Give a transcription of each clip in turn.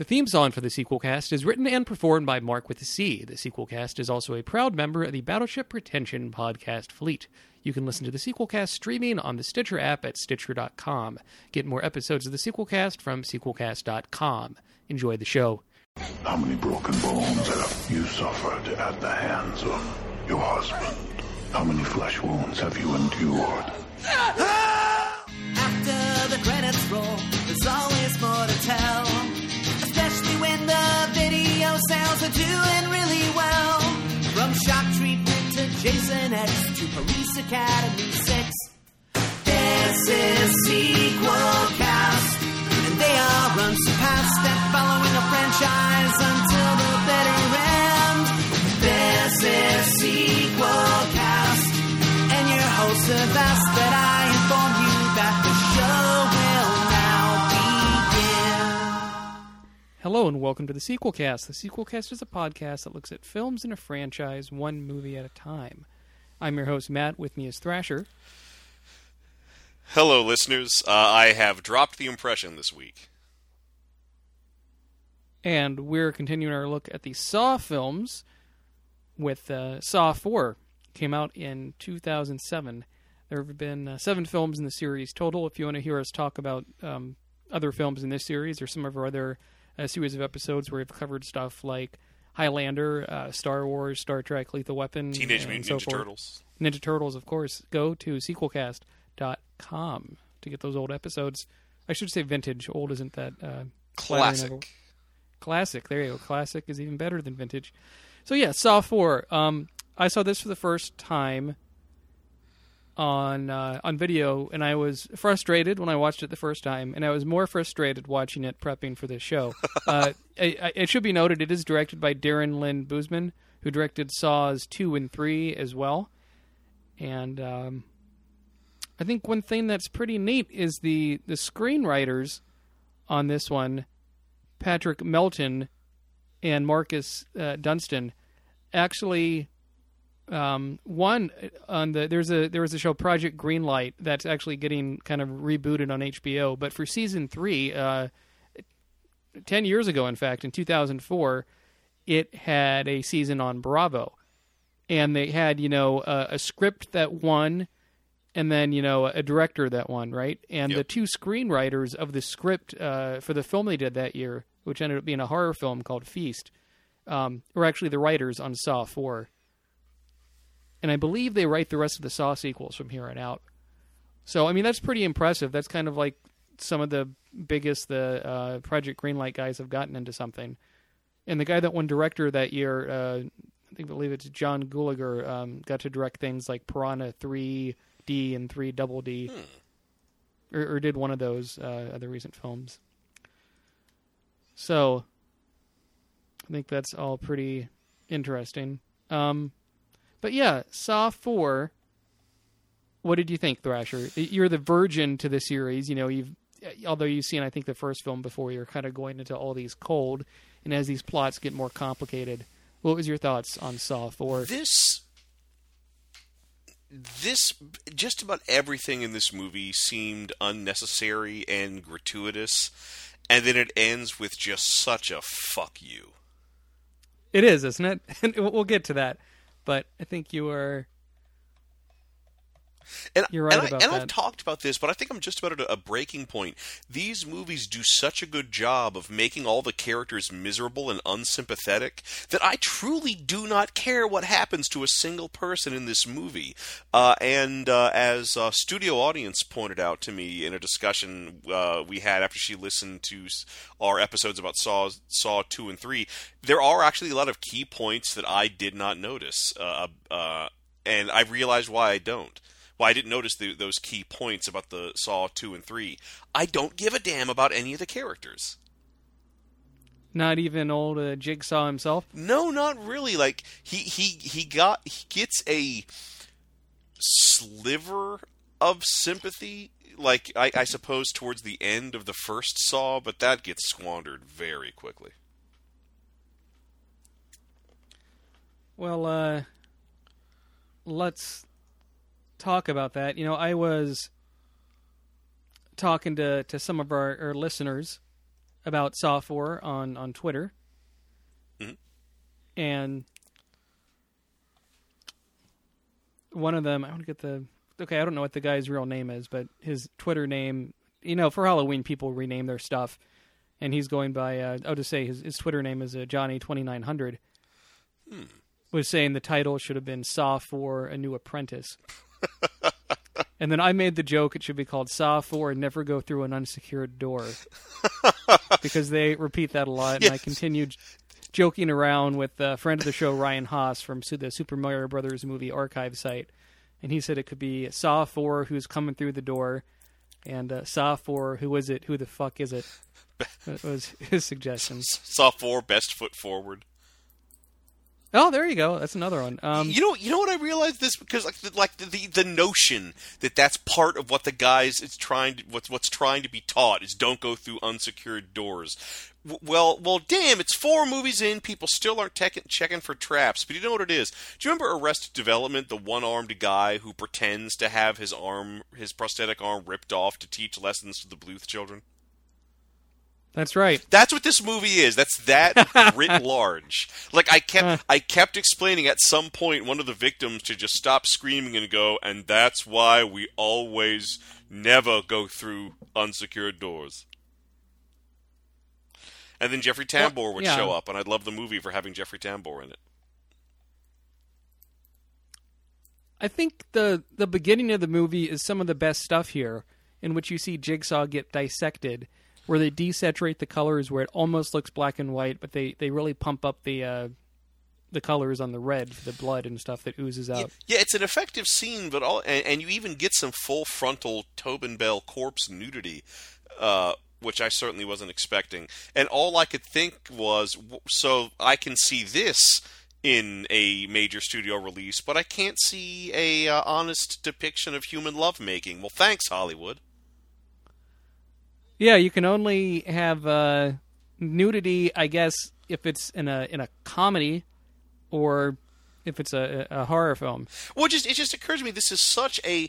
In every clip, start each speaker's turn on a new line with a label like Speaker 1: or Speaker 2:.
Speaker 1: The theme song for the sequel cast is written and performed by Mark with a C. The sequel cast is also a proud member of the Battleship Pretension podcast fleet. You can listen to the sequel cast streaming on the Stitcher app at Stitcher.com. Get more episodes of the sequel cast from sequelcast.com. Enjoy the show.
Speaker 2: How many broken bones have you suffered at the hands of your husband? How many flesh wounds have you endured?
Speaker 3: After the credits roll, there's always more to tell. Sales are doing really well. From shock treatment to Jason X to Police Academy 6. This is Sequel Cast. And they so past at following a franchise until the better end. This is Sequel Cast. And your hosts have
Speaker 1: Hello and welcome to the sequel cast. The sequel cast is a podcast that looks at films in a franchise one movie at a time. I'm your host Matt. With me is Thrasher.
Speaker 4: Hello, listeners. Uh, I have dropped the impression this week.
Speaker 1: and we're continuing our look at the Saw films with uh, Saw 4 came out in 2007. There have been uh, seven films in the series total. If you want to hear us talk about um, other films in this series or some of our other uh, series of episodes where we've covered stuff like Highlander, uh, Star Wars, Star Trek, Lethal Weapon,
Speaker 4: Teenage Mutant
Speaker 1: so
Speaker 4: Ninja
Speaker 1: forth.
Speaker 4: Turtles.
Speaker 1: Ninja Turtles, of course, go to sequelcast.com to get those old episodes. I should say vintage. Old isn't that uh, a-
Speaker 4: Classic.
Speaker 1: Classic. There you go. Classic is even better than vintage. So yeah, Saw Four. Um, I saw this for the first time on uh, on video, and I was frustrated when I watched it the first time, and I was more frustrated watching it prepping for this show. uh, I, I, it should be noted it is directed by Darren Lynn Bousman, who directed Saws two and three as well, and um, I think one thing that's pretty neat is the the screenwriters on this one. Patrick Melton and Marcus uh, Dunstan actually um, one on the there's a there was a show Project Greenlight that's actually getting kind of rebooted on HBO, but for season three, uh, ten years ago, in fact, in 2004, it had a season on Bravo, and they had you know a, a script that won and then you know a director that won right? And the two screenwriters of the script uh, for the film they did that year which ended up being a horror film called feast um, were actually the writers on saw 4 and i believe they write the rest of the saw sequels from here on out. So i mean that's pretty impressive. That's kind of like some of the biggest the uh, project greenlight guys have gotten into something. And the guy that won director that year uh, i think I believe it's john gulager um, got to direct things like piranha 3d and 3 double d. Or, or did one of those uh, other recent films. So i think that's all pretty interesting. Um, but yeah saw 4 what did you think thrasher you're the virgin to the series you know you've although you've seen i think the first film before you're kind of going into all these cold and as these plots get more complicated what was your thoughts on saw 4
Speaker 4: This. This. Just about everything in this movie seemed unnecessary and gratuitous, and then it ends with just such a fuck you.
Speaker 1: It is, isn't it? And we'll we'll get to that. But I think you are.
Speaker 4: And,
Speaker 1: You're right
Speaker 4: and, I, and
Speaker 1: that.
Speaker 4: I've talked about this, but I think I'm just about at a, a breaking point. These movies do such a good job of making all the characters miserable and unsympathetic that I truly do not care what happens to a single person in this movie. Uh, and uh, as a studio audience pointed out to me in a discussion uh, we had after she listened to our episodes about Saw Saw two and three, there are actually a lot of key points that I did not notice, uh, uh, and I realized why I don't. Well, I didn't notice the, those key points about the Saw 2 and 3. I don't give a damn about any of the characters.
Speaker 1: Not even old uh, Jigsaw himself.
Speaker 4: No, not really. Like he he he got he gets a sliver of sympathy like I, I suppose towards the end of the first Saw, but that gets squandered very quickly.
Speaker 1: Well, uh, let's talk about that. You know, I was talking to, to some of our, our listeners about Saw 4 on on Twitter,
Speaker 4: Mhm.
Speaker 1: and one of them I want to get the okay I don't know what the guy's real name is, but his Twitter name you know for Halloween people rename their stuff, and he's going by uh, I'll just say his his Twitter name is uh, Johnny twenty nine hundred. Was saying the title should have been Saw 4 A New Apprentice. and then I made the joke it should be called Saw 4 and Never Go Through an Unsecured Door. because they repeat that a lot. And I continued joking around with a friend of the show, Ryan Hoss, from the Super Mario Brothers movie archive site. And he said it could be Saw 4 Who's Coming Through the Door. And uh, Saw 4 Who is it? Who the fuck is it? That was his suggestion.
Speaker 4: Saw four, best foot forward.
Speaker 1: Oh, there you go. That's another one. Um,
Speaker 4: you know, you know what I realized this because like the, like the, the notion that that's part of what the guys is trying to what's what's trying to be taught is don't go through unsecured doors. Well, well, damn! It's four movies in. People still aren't tech- checking for traps. But you know what it is? Do you remember Arrested Development? The one-armed guy who pretends to have his arm, his prosthetic arm, ripped off to teach lessons to the Bluth children.
Speaker 1: That's right.
Speaker 4: That's what this movie is. That's that writ large. Like I kept, I kept explaining at some point, one of the victims to just stop screaming and go, and that's why we always never go through unsecured doors. And then Jeffrey Tambor
Speaker 1: Well,
Speaker 4: would
Speaker 1: yeah.
Speaker 4: show up, and I'd love the movie for having Jeffrey Tambor in it.
Speaker 1: I think the the beginning of the movie is some of the best stuff here, in which you see Jigsaw get dissected, where they desaturate the colors where it almost looks black and white, but they, they really pump up the uh, the colors on the red, the blood and stuff that oozes out.
Speaker 4: yeah, it's an effective scene, but all and, and you even get some full frontal Tobin Bell corpse nudity, uh, which I certainly wasn't expecting. And all I could think was, so I can see this in a major studio release, but I can't see a uh, honest depiction of human lovemaking. Well, thanks Hollywood.
Speaker 1: Yeah, you can only have uh, nudity, I guess, if it's in a in a comedy, or if it's a, a horror film.
Speaker 4: Well, it just it just occurs to me this is such a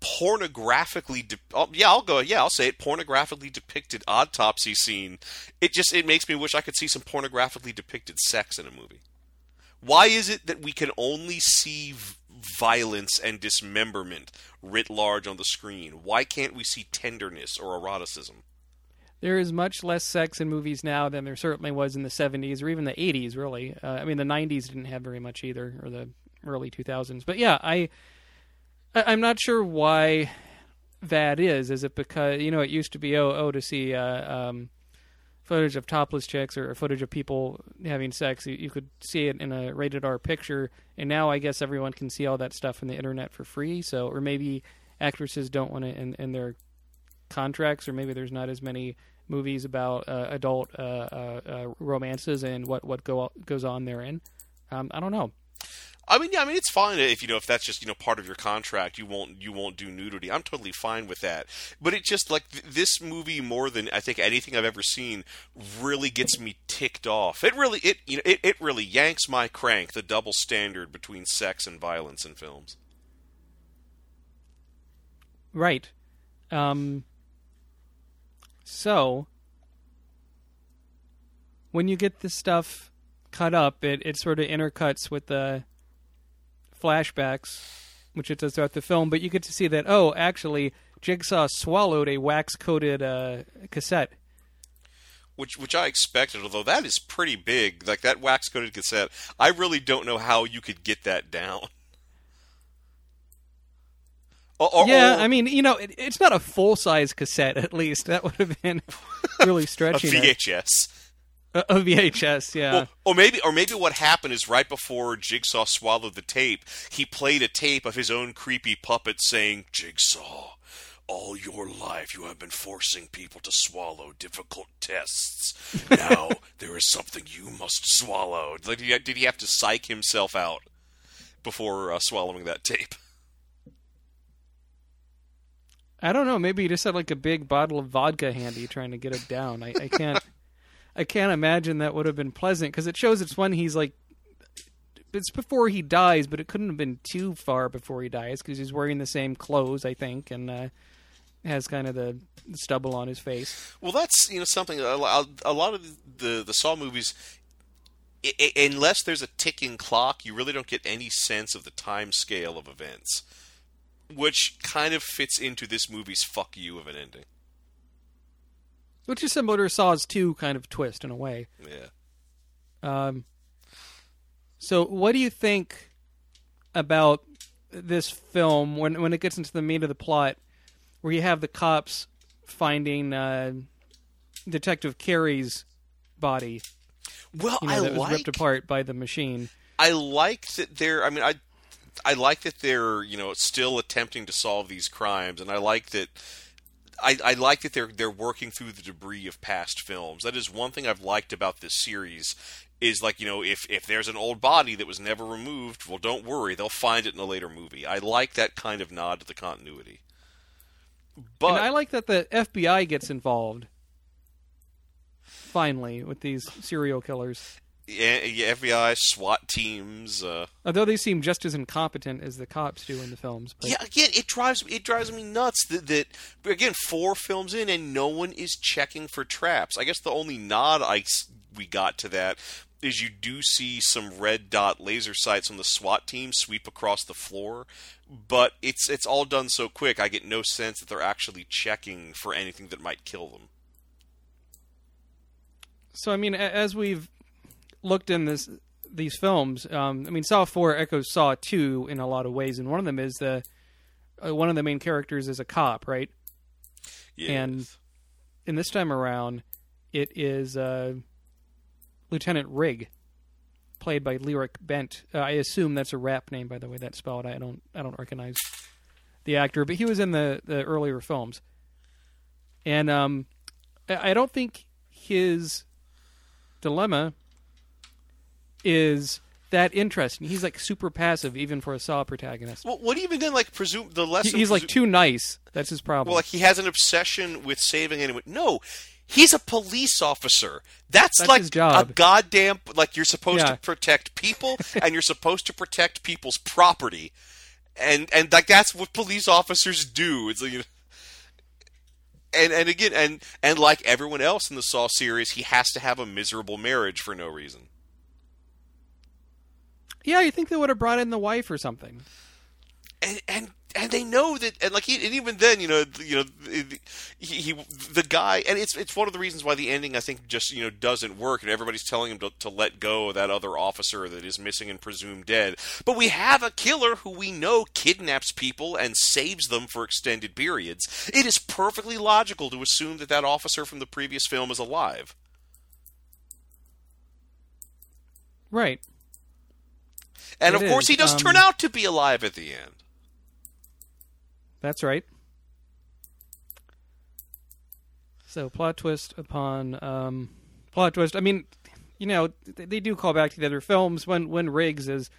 Speaker 4: pornographically de- oh, yeah I'll go yeah I'll say it pornographically depicted autopsy scene it just it makes me wish I could see some pornographically depicted sex in a movie why is it that we can only see violence and dismemberment writ large on the screen why can't we see tenderness or eroticism
Speaker 1: There is much less sex in movies now than there certainly was in the 70s or even the 80s, really. Uh, I mean, the 90s didn't have very much either, or the early 2000s. But yeah, I, I'm not sure why that is. Is it because you know it used to be oh oh to see uh, um, footage of topless chicks or footage of people having sex, you, you could see it in a rated R picture, and now I guess everyone can see all that stuff on the internet for free. So or maybe actresses don't want to in, in their contracts, or maybe there's not as many movies about uh, adult uh, uh, uh, romances and what what go goes on therein. Um, I don't know.
Speaker 4: I mean, yeah, I mean, it's fine if you know if that's just you know part of your contract. You won't you won't do nudity. I'm totally fine with that. But it just like th- this movie more than I think anything I've ever seen really gets me ticked off. It really it you know it, it really yanks my crank. The double standard between sex and violence in films.
Speaker 1: Right. Um, so, when you get this stuff cut up, it, it sort of intercuts with the flashbacks, which it does throughout the film, but you get to see that, oh, actually, Jigsaw swallowed a wax coated uh, cassette.
Speaker 4: Which, which I expected, although that is pretty big. Like that wax coated cassette, I really don't know how you could get that down. Or- or-
Speaker 1: yeah,
Speaker 4: or-
Speaker 1: I mean, you know, it, it's not a full size cassette, at least. That would have been really stretching.
Speaker 4: a
Speaker 1: stretching it. A, VHS, yeah.
Speaker 4: Well, or maybe, or maybe what happened is right before Jigsaw swallowed the tape, he played a tape of his own creepy puppet saying, "Jigsaw, all your life you have been forcing people to swallow difficult tests. Now there is something you must swallow." Like, did he, did he have to psych himself out before uh, swallowing that tape?
Speaker 1: I don't know. Maybe he just had like a big bottle of vodka handy, trying to get it down. I, I can't, I can't imagine that would have been pleasant because it shows it's when he's like, it's before he dies, but it couldn't have been too far before he dies because he's wearing the same clothes, I think, and uh, has kind of the stubble on his face.
Speaker 4: Well, that's you know something. A, lot of the the Saw movies, unless there's a ticking clock, you really don't get any sense of the time scale of events, which kind of fits into this movie's "fuck you" of an ending.
Speaker 1: Which is similar to Saw's 2 kind of twist in a way.
Speaker 4: Yeah.
Speaker 1: Um, so, what do you think about this film when when it gets into the meat of the plot, where you have the cops finding uh, Detective Carey's body,
Speaker 4: Well,
Speaker 1: you know,
Speaker 4: I
Speaker 1: that was
Speaker 4: like
Speaker 1: ripped apart by the machine?
Speaker 4: I like that they're. I mean, I I like that they're you know still attempting to solve these crimes, and I like that. I, I like that they're they're working through the debris of past films. That is one thing I've liked about this series. Is like you know if if there's an old body that was never removed, well, don't worry, they'll find it in a later movie. I like that kind of nod to the continuity. But
Speaker 1: and I like that the FBI gets involved. Finally, with these serial killers,
Speaker 4: FBI, SWAT teams. Uh,
Speaker 1: although they seem just as incompetent as the cops do in the films. But
Speaker 4: Yeah, again, it drives it drives me nuts that that again four films in and no one is checking for traps. I guess the only nod I we got to that is you do see some red dot laser sights on the SWAT team sweep across the floor, but it's it's all done so quick. I get no sense that they're actually checking for anything that might kill them.
Speaker 1: So I mean, as we've looked in this these films, um, I mean, Saw Four echoes Saw Two in a lot of ways, and one of them is the uh, one of the main characters is a cop, right?
Speaker 4: Yeah.
Speaker 1: And in this time around, it is uh, Lieutenant Rigg, played by Lyric Bent. Uh, I assume that's a rap name, by the way that's spelled. I don't I don't recognize the actor, but he was in the the earlier films, and um, I I don't think his dilemma is that interesting. He's like super passive, even for a Saw protagonist.
Speaker 4: well, what do you even then? Like presume the
Speaker 1: He-
Speaker 4: lesson.
Speaker 1: he's like too nice. That's his problem.
Speaker 4: Well, like he has an obsession with saving anyone. No, he's a police officer. That's,
Speaker 1: That's
Speaker 4: like a goddamn like you're supposed
Speaker 1: Yeah.
Speaker 4: to protect people and you're supposed to protect people's property. And and like that's what police officers do. It's like you know, and and again and and like everyone else in the Saw series, he has to have a miserable marriage for no reason.
Speaker 1: Yeah, you think they would have brought in the wife or something?
Speaker 4: and and and they know that and like he, and even then you know the- you know he, he the guy and it's it's one of the reasons why the ending I think just you know doesn't work and everybody's telling him to, to let go of that other officer that is missing and presumed dead but we have a killer who we know kidnaps people and saves them for extended periods it is perfectly logical to assume that that officer from the previous film is alive
Speaker 1: Right.
Speaker 4: And
Speaker 1: It
Speaker 4: of course
Speaker 1: is,
Speaker 4: he does
Speaker 1: um,
Speaker 4: turn out to be alive at the end
Speaker 1: That's right. So plot twist upon um, plot twist. I mean, you know, they do call back to the other films when when Riggs is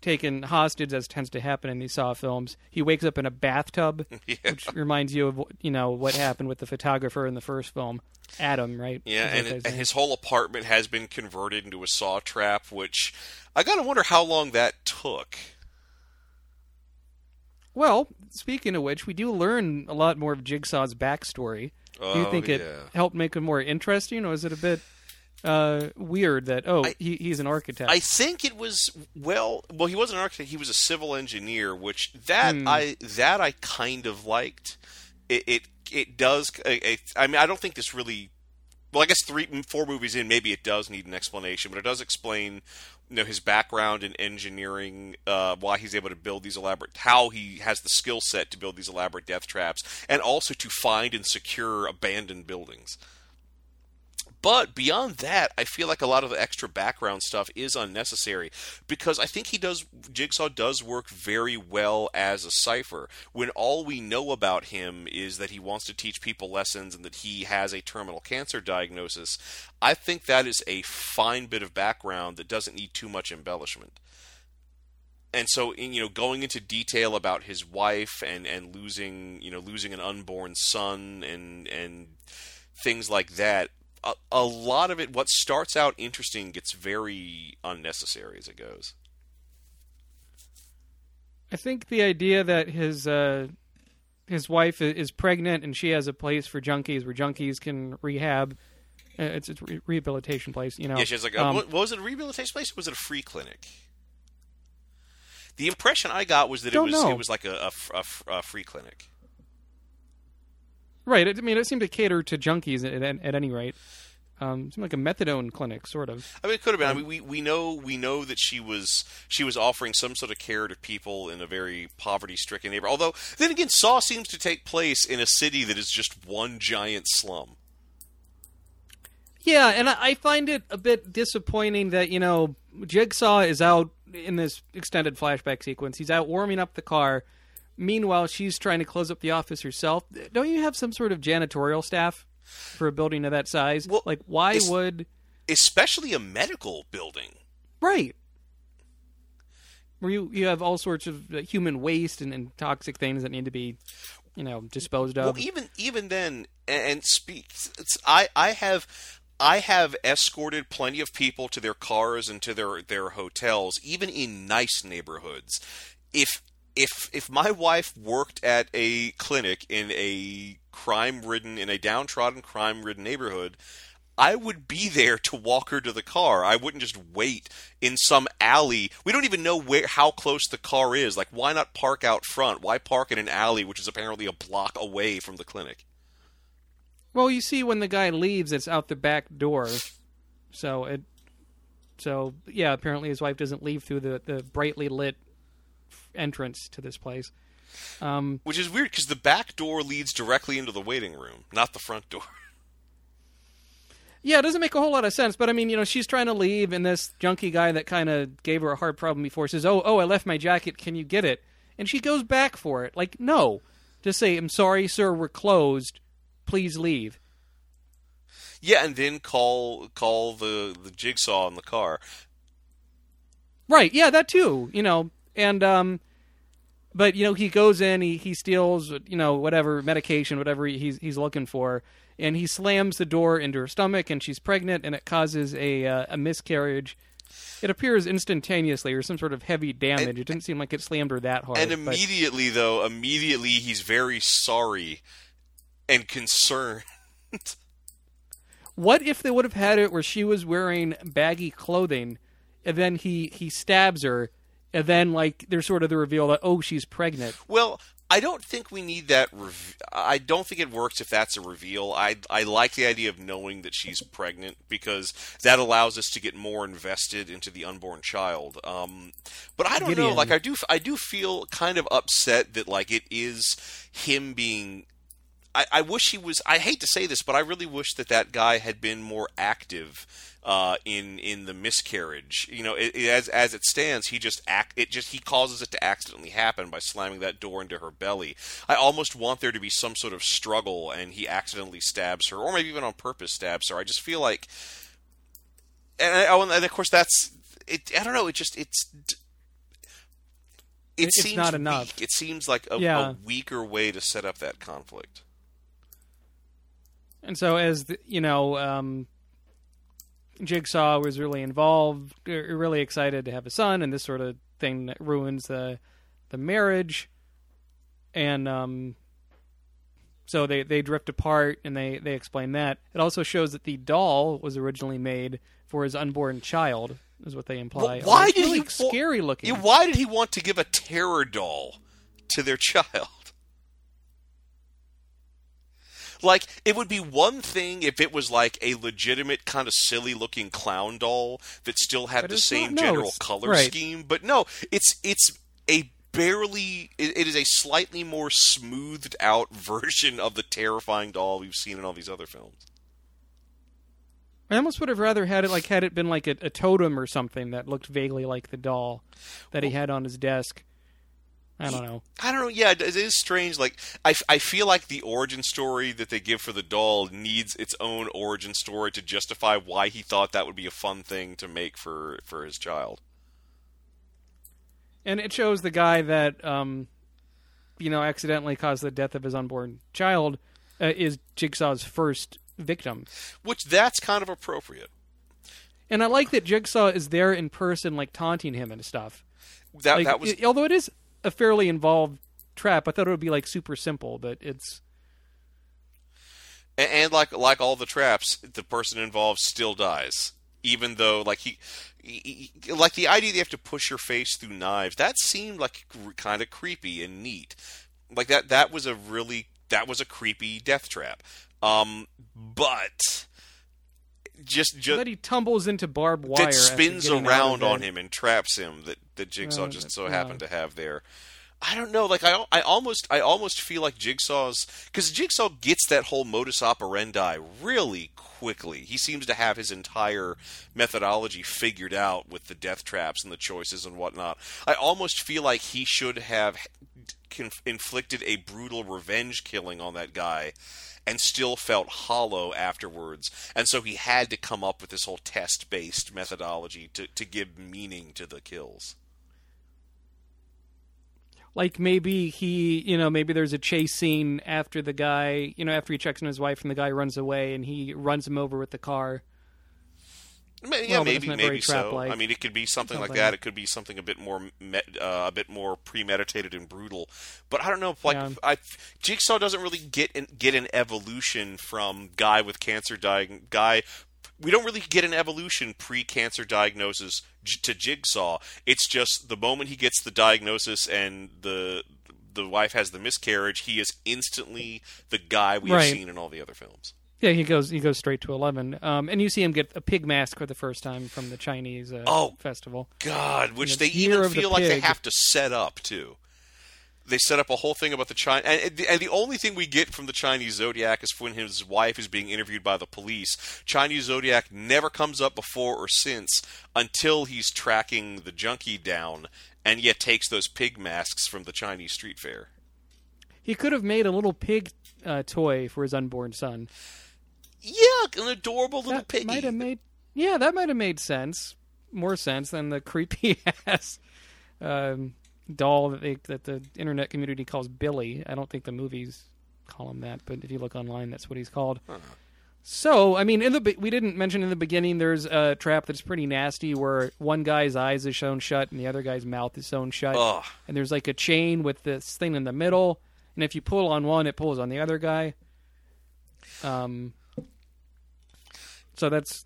Speaker 1: taken hostage, as tends to happen in these Saw films. He wakes up in a bathtub,
Speaker 4: Yeah.
Speaker 1: which reminds you of you know what happened with the photographer in the first film, Adam, right?
Speaker 4: Yeah, and,
Speaker 1: guy's
Speaker 4: and his whole apartment has been converted into a saw trap, which I gotta wonder how long that took.
Speaker 1: Well, speaking of which, we do learn a lot more of Jigsaw's backstory. do you
Speaker 4: Oh,
Speaker 1: think it
Speaker 4: yeah.
Speaker 1: helped make it more interesting, or is it a bit uh, weird that oh
Speaker 4: I-
Speaker 1: he, he's an architect?
Speaker 4: I think it was well. Well, he wasn't an architect; he was a civil engineer, which that
Speaker 1: Hmm.
Speaker 4: I that I kind of liked. It it, it does. It, I mean, I don't think this really. Well, I guess three, four movies in, maybe it does need an explanation, but it does explain, you know, his background in engineering, uh, why he's able to build these elaborate, how he has the skill set to build these elaborate death traps, and also to find and secure abandoned buildings. But beyond that, I feel like a lot of the extra background stuff is unnecessary because I think he does Jigsaw does work very well as a cipher when all we know about him is that he wants to teach people lessons and that he has a terminal cancer diagnosis. I think that is a fine bit of background that doesn't need too much embellishment. And so, you know, going into detail about his wife and, and losing, you know, losing an unborn son and and things like that, a, a lot of it, what starts out interesting, gets very unnecessary as it goes.
Speaker 1: I think the idea that his uh, his wife is pregnant, and she has a place for junkies where junkies can rehab. Uh, It's a rehabilitation place, you know.
Speaker 4: Yeah, she has like, a,
Speaker 1: Um,
Speaker 4: what, was it a rehabilitation place was it a free clinic? The impression I got was that it was
Speaker 1: know.
Speaker 4: it was like a free clinic.
Speaker 1: Right. I mean, it seemed to cater to junkies at, at, at any rate. Um, it seemed like a methadone clinic, sort of.
Speaker 4: I mean, it could have been. I mean, we, we know we know that she was she was offering some sort of care to people in a very poverty stricken neighborhood. Although, then again, Saw seems to take place in a city that is just one giant slum.
Speaker 1: Yeah, and I, I find it a bit disappointing that you know Jigsaw is out in this extended flashback sequence. He's out warming up the car. Meanwhile, she's trying to close up the office herself. Don't you have some sort of janitorial staff for a building of that size?
Speaker 4: Well,
Speaker 1: like, why
Speaker 4: it's-
Speaker 1: would
Speaker 4: Especially a medical building.
Speaker 1: right? Where you you have all sorts of uh, human waste and, and toxic things that need to be, you know, disposed of.
Speaker 4: Well, even even then, and, speak. It's, I I have. I have escorted plenty of people to their cars and to their, their hotels, even in nice neighborhoods. If if if my wife worked at a clinic in a crime ridden in a downtrodden crime ridden neighborhood, I would be there to walk her to the car. I wouldn't just wait in some alley. We don't even know where how close the car is. Like why not park out front? Why park in an alley which is apparently a block away from the clinic?
Speaker 1: Well, you see, when the guy leaves, it's out the back door. So it, so yeah. Apparently, his wife doesn't leave through the the brightly lit entrance to this place. Um,
Speaker 4: Which is weird because the back door leads directly into the waiting room, not the front door.
Speaker 1: yeah, it doesn't make a whole lot of sense. But I mean, you know, she's trying to leave, and this junkie guy that kind of gave her a hard problem before says, "Oh, oh, I left my jacket. Can you get it?" And she goes back for it. Like, no, just say, "I'm sorry, sir. We're closed. Please leave."
Speaker 4: Yeah, and then call call the the jigsaw in the car.
Speaker 1: Right. Yeah, that too. You know, and um, but you know, he goes in, he he steals, you know, whatever medication, whatever he's he's looking for, and he slams the door into her stomach, and she's pregnant, and it causes a uh, a miscarriage. It appears instantaneously, or some sort of heavy damage.
Speaker 4: And-
Speaker 1: it didn't seem like it slammed her that hard.
Speaker 4: And
Speaker 1: but-
Speaker 4: immediately, though, immediately he's very sorry and concerned.
Speaker 1: What if they would have had it where she was wearing baggy clothing, and then he he stabs her, and then like there's sort of the reveal that oh she's pregnant.
Speaker 4: Well, I don't think we need that. Rev- I don't think it works if that's a reveal. I I like the idea of knowing that she's pregnant because that allows us to get more invested into the unborn child. Um, but I don't know. Like I do, I do feel kind of upset that like it is him being. I, I wish he was. I hate to say this, but I really wish that that guy had been more active uh, in in the miscarriage. You know, it, it- as as it stands, he just act. It just he causes it to accidentally happen by slamming that door into her belly. I almost want there to be some sort of struggle, and he accidentally stabs her, or maybe even on purpose stabs her. I just feel like, and I, oh, and of course that's it. I don't know. It just it's. It
Speaker 1: It's
Speaker 4: seems
Speaker 1: not enough.
Speaker 4: weak. It seems like a,
Speaker 1: Yeah.
Speaker 4: a weaker way to set up that conflict.
Speaker 1: And so, as the, you know, um, Jigsaw was really involved, er, really excited to have a son, and this sort of thing that ruins the the marriage. And um, so they they drift apart, and they they explain that. It also shows that the doll was originally made for his unborn child, is what they imply.
Speaker 4: Wh- why did
Speaker 1: really
Speaker 4: he
Speaker 1: scary looking?
Speaker 4: Yeah, why did he want to give a terror doll to their child? Like, it would be one thing if it was like a legitimate kind of silly looking clown doll that still had
Speaker 1: But
Speaker 4: the same
Speaker 1: not- no,
Speaker 4: general color
Speaker 1: right.
Speaker 4: scheme, but no, it's it's a barely it, is a slightly more smoothed out version of the terrifying doll we've seen in all these other films.
Speaker 1: I almost would have rather had it like had it been like a, a totem or something that looked vaguely like the doll that he had on his desk. I don't know.
Speaker 4: I don't know. Yeah, it it is strange. Like, I, I feel like the origin story that they give for the doll needs its own origin story to justify why he thought that would be a fun thing to make for for his child.
Speaker 1: And it shows the guy that, um, you know, accidentally caused the death of his unborn child uh, is Jigsaw's first victim.
Speaker 4: Which that's kind of appropriate.
Speaker 1: And I like that Jigsaw is there in person, like taunting him and stuff.
Speaker 4: That
Speaker 1: Like,
Speaker 4: that was
Speaker 1: i- although it is a fairly involved trap. I thought it would be like super simple, but it's
Speaker 4: and, and like like all the traps, the person involved still dies, even though like he, he, he- like the idea that you have to push your face through knives. That seemed like kind of creepy and neat. Like that that was a really that was a creepy death trap. Um, but just just
Speaker 1: that he tumbles into barbed wire
Speaker 4: that spins around on him and traps him that that Jigsaw
Speaker 1: Uh,
Speaker 4: just so
Speaker 1: yeah.
Speaker 4: happened to have there. I don't know. Like I, I almost, I almost feel like Jigsaw's because Jigsaw gets that whole modus operandi really quickly. He seems to have his entire methodology figured out with the death traps and the choices and whatnot. I almost feel like he should have conf- inflicted a brutal revenge killing on that guy and still felt hollow afterwards. And so he had to come up with this whole test based methodology to, to give meaning to the kills.
Speaker 1: Like maybe he you know maybe there's a chase scene after the guy you know after he checks on his wife and the guy runs away and he runs him over with the car
Speaker 4: Yeah,
Speaker 1: Well,
Speaker 4: maybe, maybe so. I mean, it could be something like that. It could be something a bit more, uh, a bit more premeditated and brutal. But I don't know. Like,
Speaker 1: Yeah.
Speaker 4: I, Jigsaw doesn't really get an, get an evolution from guy with cancer diag guy. We don't really get an evolution pre-cancer diagnosis j- to Jigsaw. It's just the moment he gets the diagnosis and the the wife has the miscarriage, he is instantly the guy we have
Speaker 1: Right.
Speaker 4: seen in all the other films.
Speaker 1: yeah he goes he goes straight to 11 um, and you see him get a pig mask for the first time from the chinese uh,
Speaker 4: Oh.
Speaker 1: festival
Speaker 4: God, which they even
Speaker 1: of the
Speaker 4: feel like they have to set up too. They set up a whole thing about the China, and, and the only thing we get from the Chinese Zodiac is when his wife is being interviewed by the police. Chinese Zodiac never comes up before or since until he's tracking the junkie down, and yet takes those pig masks from the Chinese street fair.
Speaker 1: he could have made a little pig uh, toy for his unborn son
Speaker 4: Yeah, an adorable little
Speaker 1: that
Speaker 4: piggy.
Speaker 1: might have made yeah that might have made sense more sense than the creepy ass um, doll that, they, that the internet community calls billy. I don't think the movies call him that but if you look online that's what he's called. So i mean in the we didn't mention in the beginning there's a trap that's pretty nasty where one guy's eyes is shown shut and the other guy's mouth is sewn shut.
Speaker 4: Ugh.
Speaker 1: and there's like a chain with this thing in the middle and if you pull on one it pulls on the other guy. Um so that's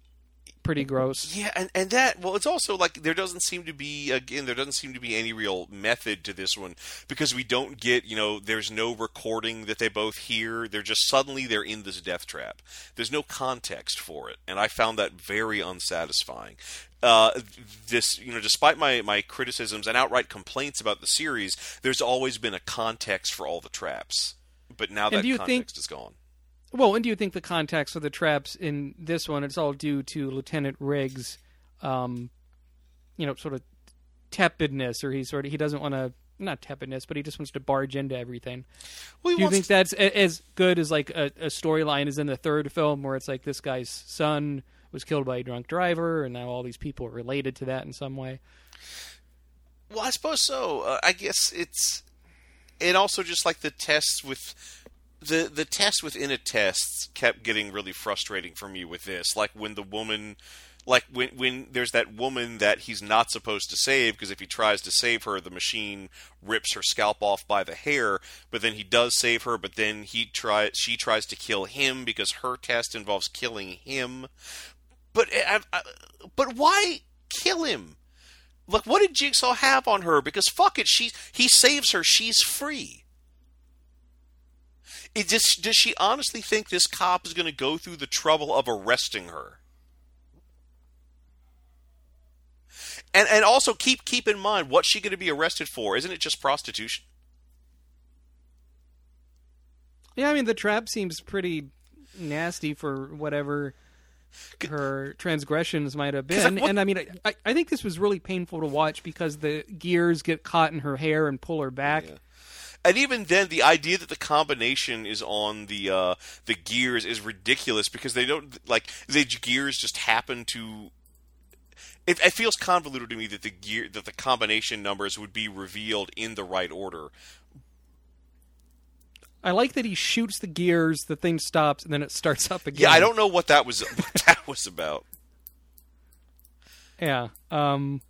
Speaker 1: pretty gross
Speaker 4: Yeah, and, and that well, it's also like there doesn't seem to be again there doesn't seem to be any real method to this one because we don't get you know there's no recording that they both hear. They're just suddenly they're in this death trap. There's no context for it, and I found that very unsatisfying. Uh, this you know despite my my criticisms and outright complaints about the series, there's always been a context for all the traps. But now
Speaker 1: And
Speaker 4: that
Speaker 1: you think-
Speaker 4: context is gone.
Speaker 1: Well and do you think the context of the traps in this one it's all due to lieutenant riggs um you know sort of tepidness or he sort of he doesn't want to not tepidness but he just wants to barge into everything
Speaker 4: Well,
Speaker 1: Do you think that's as good as like a, a storyline as in the third film, where it's like this guy's son was killed by a drunk driver, and now all these people are related to that in some way?
Speaker 4: Well, I suppose so. Uh, I guess it's and also just like the tests with the the test within a test kept getting really frustrating for me with this. Like when the woman like when when there's that woman that he's not supposed to save because if he tries to save her the machine rips her scalp off by the hair but then he does save her but then he try she tries to kill him because her test involves killing him but eh, I, I, but why kill him Look, what did Jigsaw have on her? Because fuck it, she he saves her. She's free. It just does she honestly think this cop is going to go through the trouble of arresting her? And and also keep keep in mind what's she going to be arrested for? Isn't it just prostitution?
Speaker 1: Yeah, I mean the trap seems pretty nasty for whatever her transgressions might have been, and I mean I, I think this was really painful to watch because the gears get caught in her hair and pull her back.
Speaker 4: And even then, the idea that the combination is on the uh, the gears is ridiculous because they don't like the gears just happen to. It, it feels convoluted to me that the gear that the combination numbers would be revealed in the right order.
Speaker 1: I like that he shoots the gears, the thing stops, and then it starts up again.
Speaker 4: Yeah, I don't know what that was. What that was about.
Speaker 1: Yeah. Um,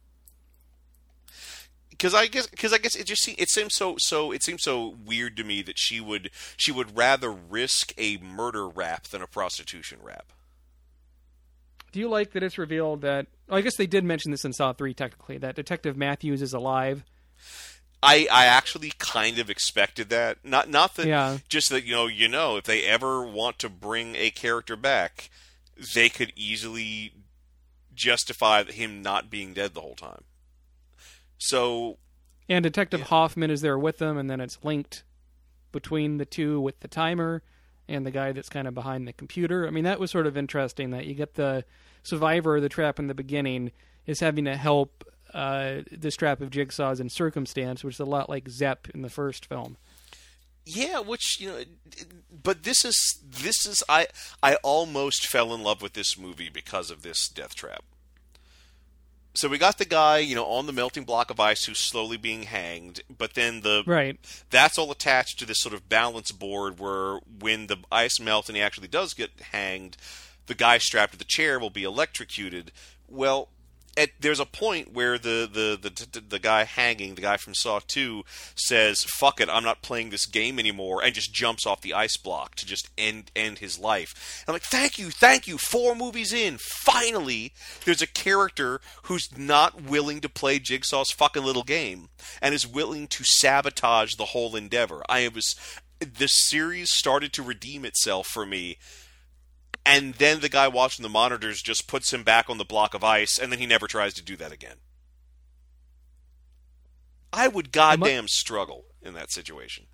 Speaker 4: because I guess because I guess it just seems it seems so so it seems so weird to me that she would she would rather risk a murder rap than a prostitution rap.
Speaker 1: Do you like that it's revealed that? Well, I guess they did mention this in Saw Three, technically, that Detective Matthews is alive.
Speaker 4: I, I actually kind of expected that. Not not that
Speaker 1: Yeah.
Speaker 4: just that you know you know if they ever want to bring a character back, they could easily justify him not being dead the whole time. So
Speaker 1: And Detective Hoffman is there with them, and then it's linked between the two with the timer and the guy that's kind of behind the computer. I mean, that was sort of interesting that you get the survivor of the trap in the beginning is having to help uh, this trap of jigsaws in circumstance, which is a lot like Zep in the first film.
Speaker 4: Yeah, which you know, but this is this is I I almost fell in love with this movie because of this death trap. So we got the guy, you know, on the melting block of ice who's slowly being hanged, but then the
Speaker 1: Right.
Speaker 4: that's all attached to this sort of balance board where when the ice melts and he actually does get hanged, the guy strapped to the chair will be electrocuted. Well, at, there's a point where the, the, the, the, guy hanging, the guy from Saw 2, says, fuck it, I'm not playing this game anymore, and just jumps off the ice block to just end, end his life. I'm like, thank you, thank you, four movies in, finally, there's a character who's not willing to play Jigsaw's fucking little game, and is willing to sabotage the whole endeavor. I was, the series started to redeem itself for me and then the guy watching the monitors just puts him back on the block of ice, and then he never tries to do that again. I would goddamn struggle in that situation.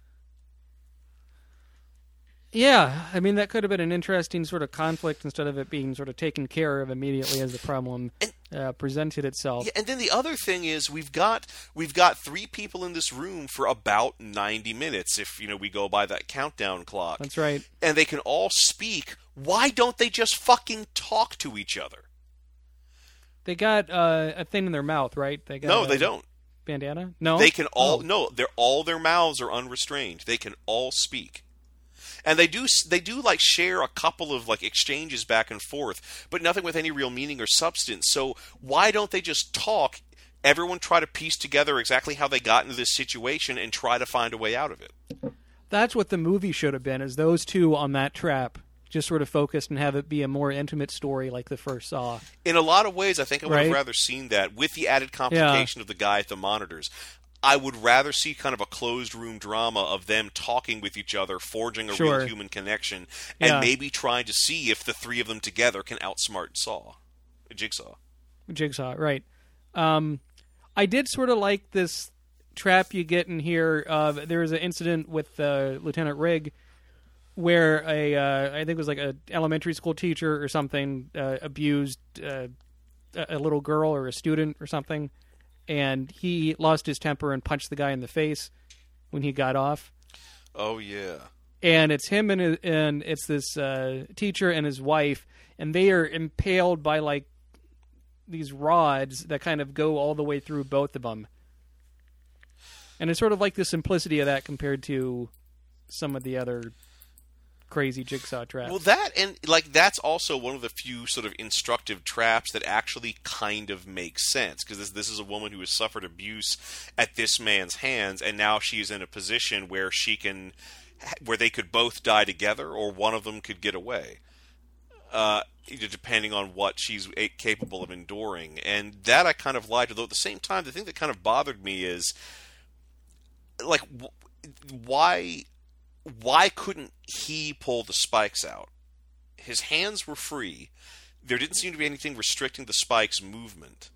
Speaker 1: Yeah, I mean that could have been an interesting sort of conflict instead of it being sort of taken care of immediately as the problem uh, presented itself.
Speaker 4: Yeah, and then the other thing is we've got we've got three people in this room for about ninety minutes if you know we go by that countdown clock.
Speaker 1: That's right.
Speaker 4: And they can all speak. Why don't they just fucking talk to each other?
Speaker 1: They got uh, a thing in their mouth, right? They got
Speaker 4: No, they don't.
Speaker 1: Bandana? No,
Speaker 4: They can all
Speaker 1: Oh.
Speaker 4: no, they're all their mouths are unrestrained. They can all speak. And they do they do like share a couple of like exchanges back and forth, but nothing with any real meaning or substance. So why don't they just talk? Everyone try to piece together exactly how they got into this situation and try to find a way out of it.
Speaker 1: That's what the movie should have been. Is those two on that trap just sort of focused and have it be a more intimate story like the first Saw.
Speaker 4: In a lot of ways, I think I would have rather seen that with the added complication of the guy at the monitors. I would rather see kind of a closed room drama of them talking with each other, forging a
Speaker 1: Sure.
Speaker 4: real human connection, and
Speaker 1: Yeah.
Speaker 4: maybe trying to see if the three of them together can outsmart Saw, Jigsaw.
Speaker 1: Jigsaw, right? Um, I did sort of like this trap you get in here. Uh, there was an incident with uh, Lieutenant Rigg where a uh, I think it was like a elementary school teacher or something uh, abused uh, a little girl or a student or something, and he lost his temper and punched the guy in the face when he got off.
Speaker 4: Oh yeah.
Speaker 1: and it's him and his- and it's this uh, teacher and his wife, and they are impaled by like these rods that kind of go all the way through both of them. And it's sort of like the simplicity of that compared to some of the other crazy jigsaw traps.
Speaker 4: Well, that and like that's also one of the few sort of instructive traps that actually kind of makes sense because this this is a woman who has suffered abuse at this man's hands, and now she is in a position where she can, where they could both die together, or one of them could get away. Uh, depending on what she's capable of enduring, and that I kind of liked. Although at the same time, the thing that kind of bothered me is, like, why why couldn't he pull the spikes out? His hands were free. There didn't seem to be anything restricting the spikes' movement.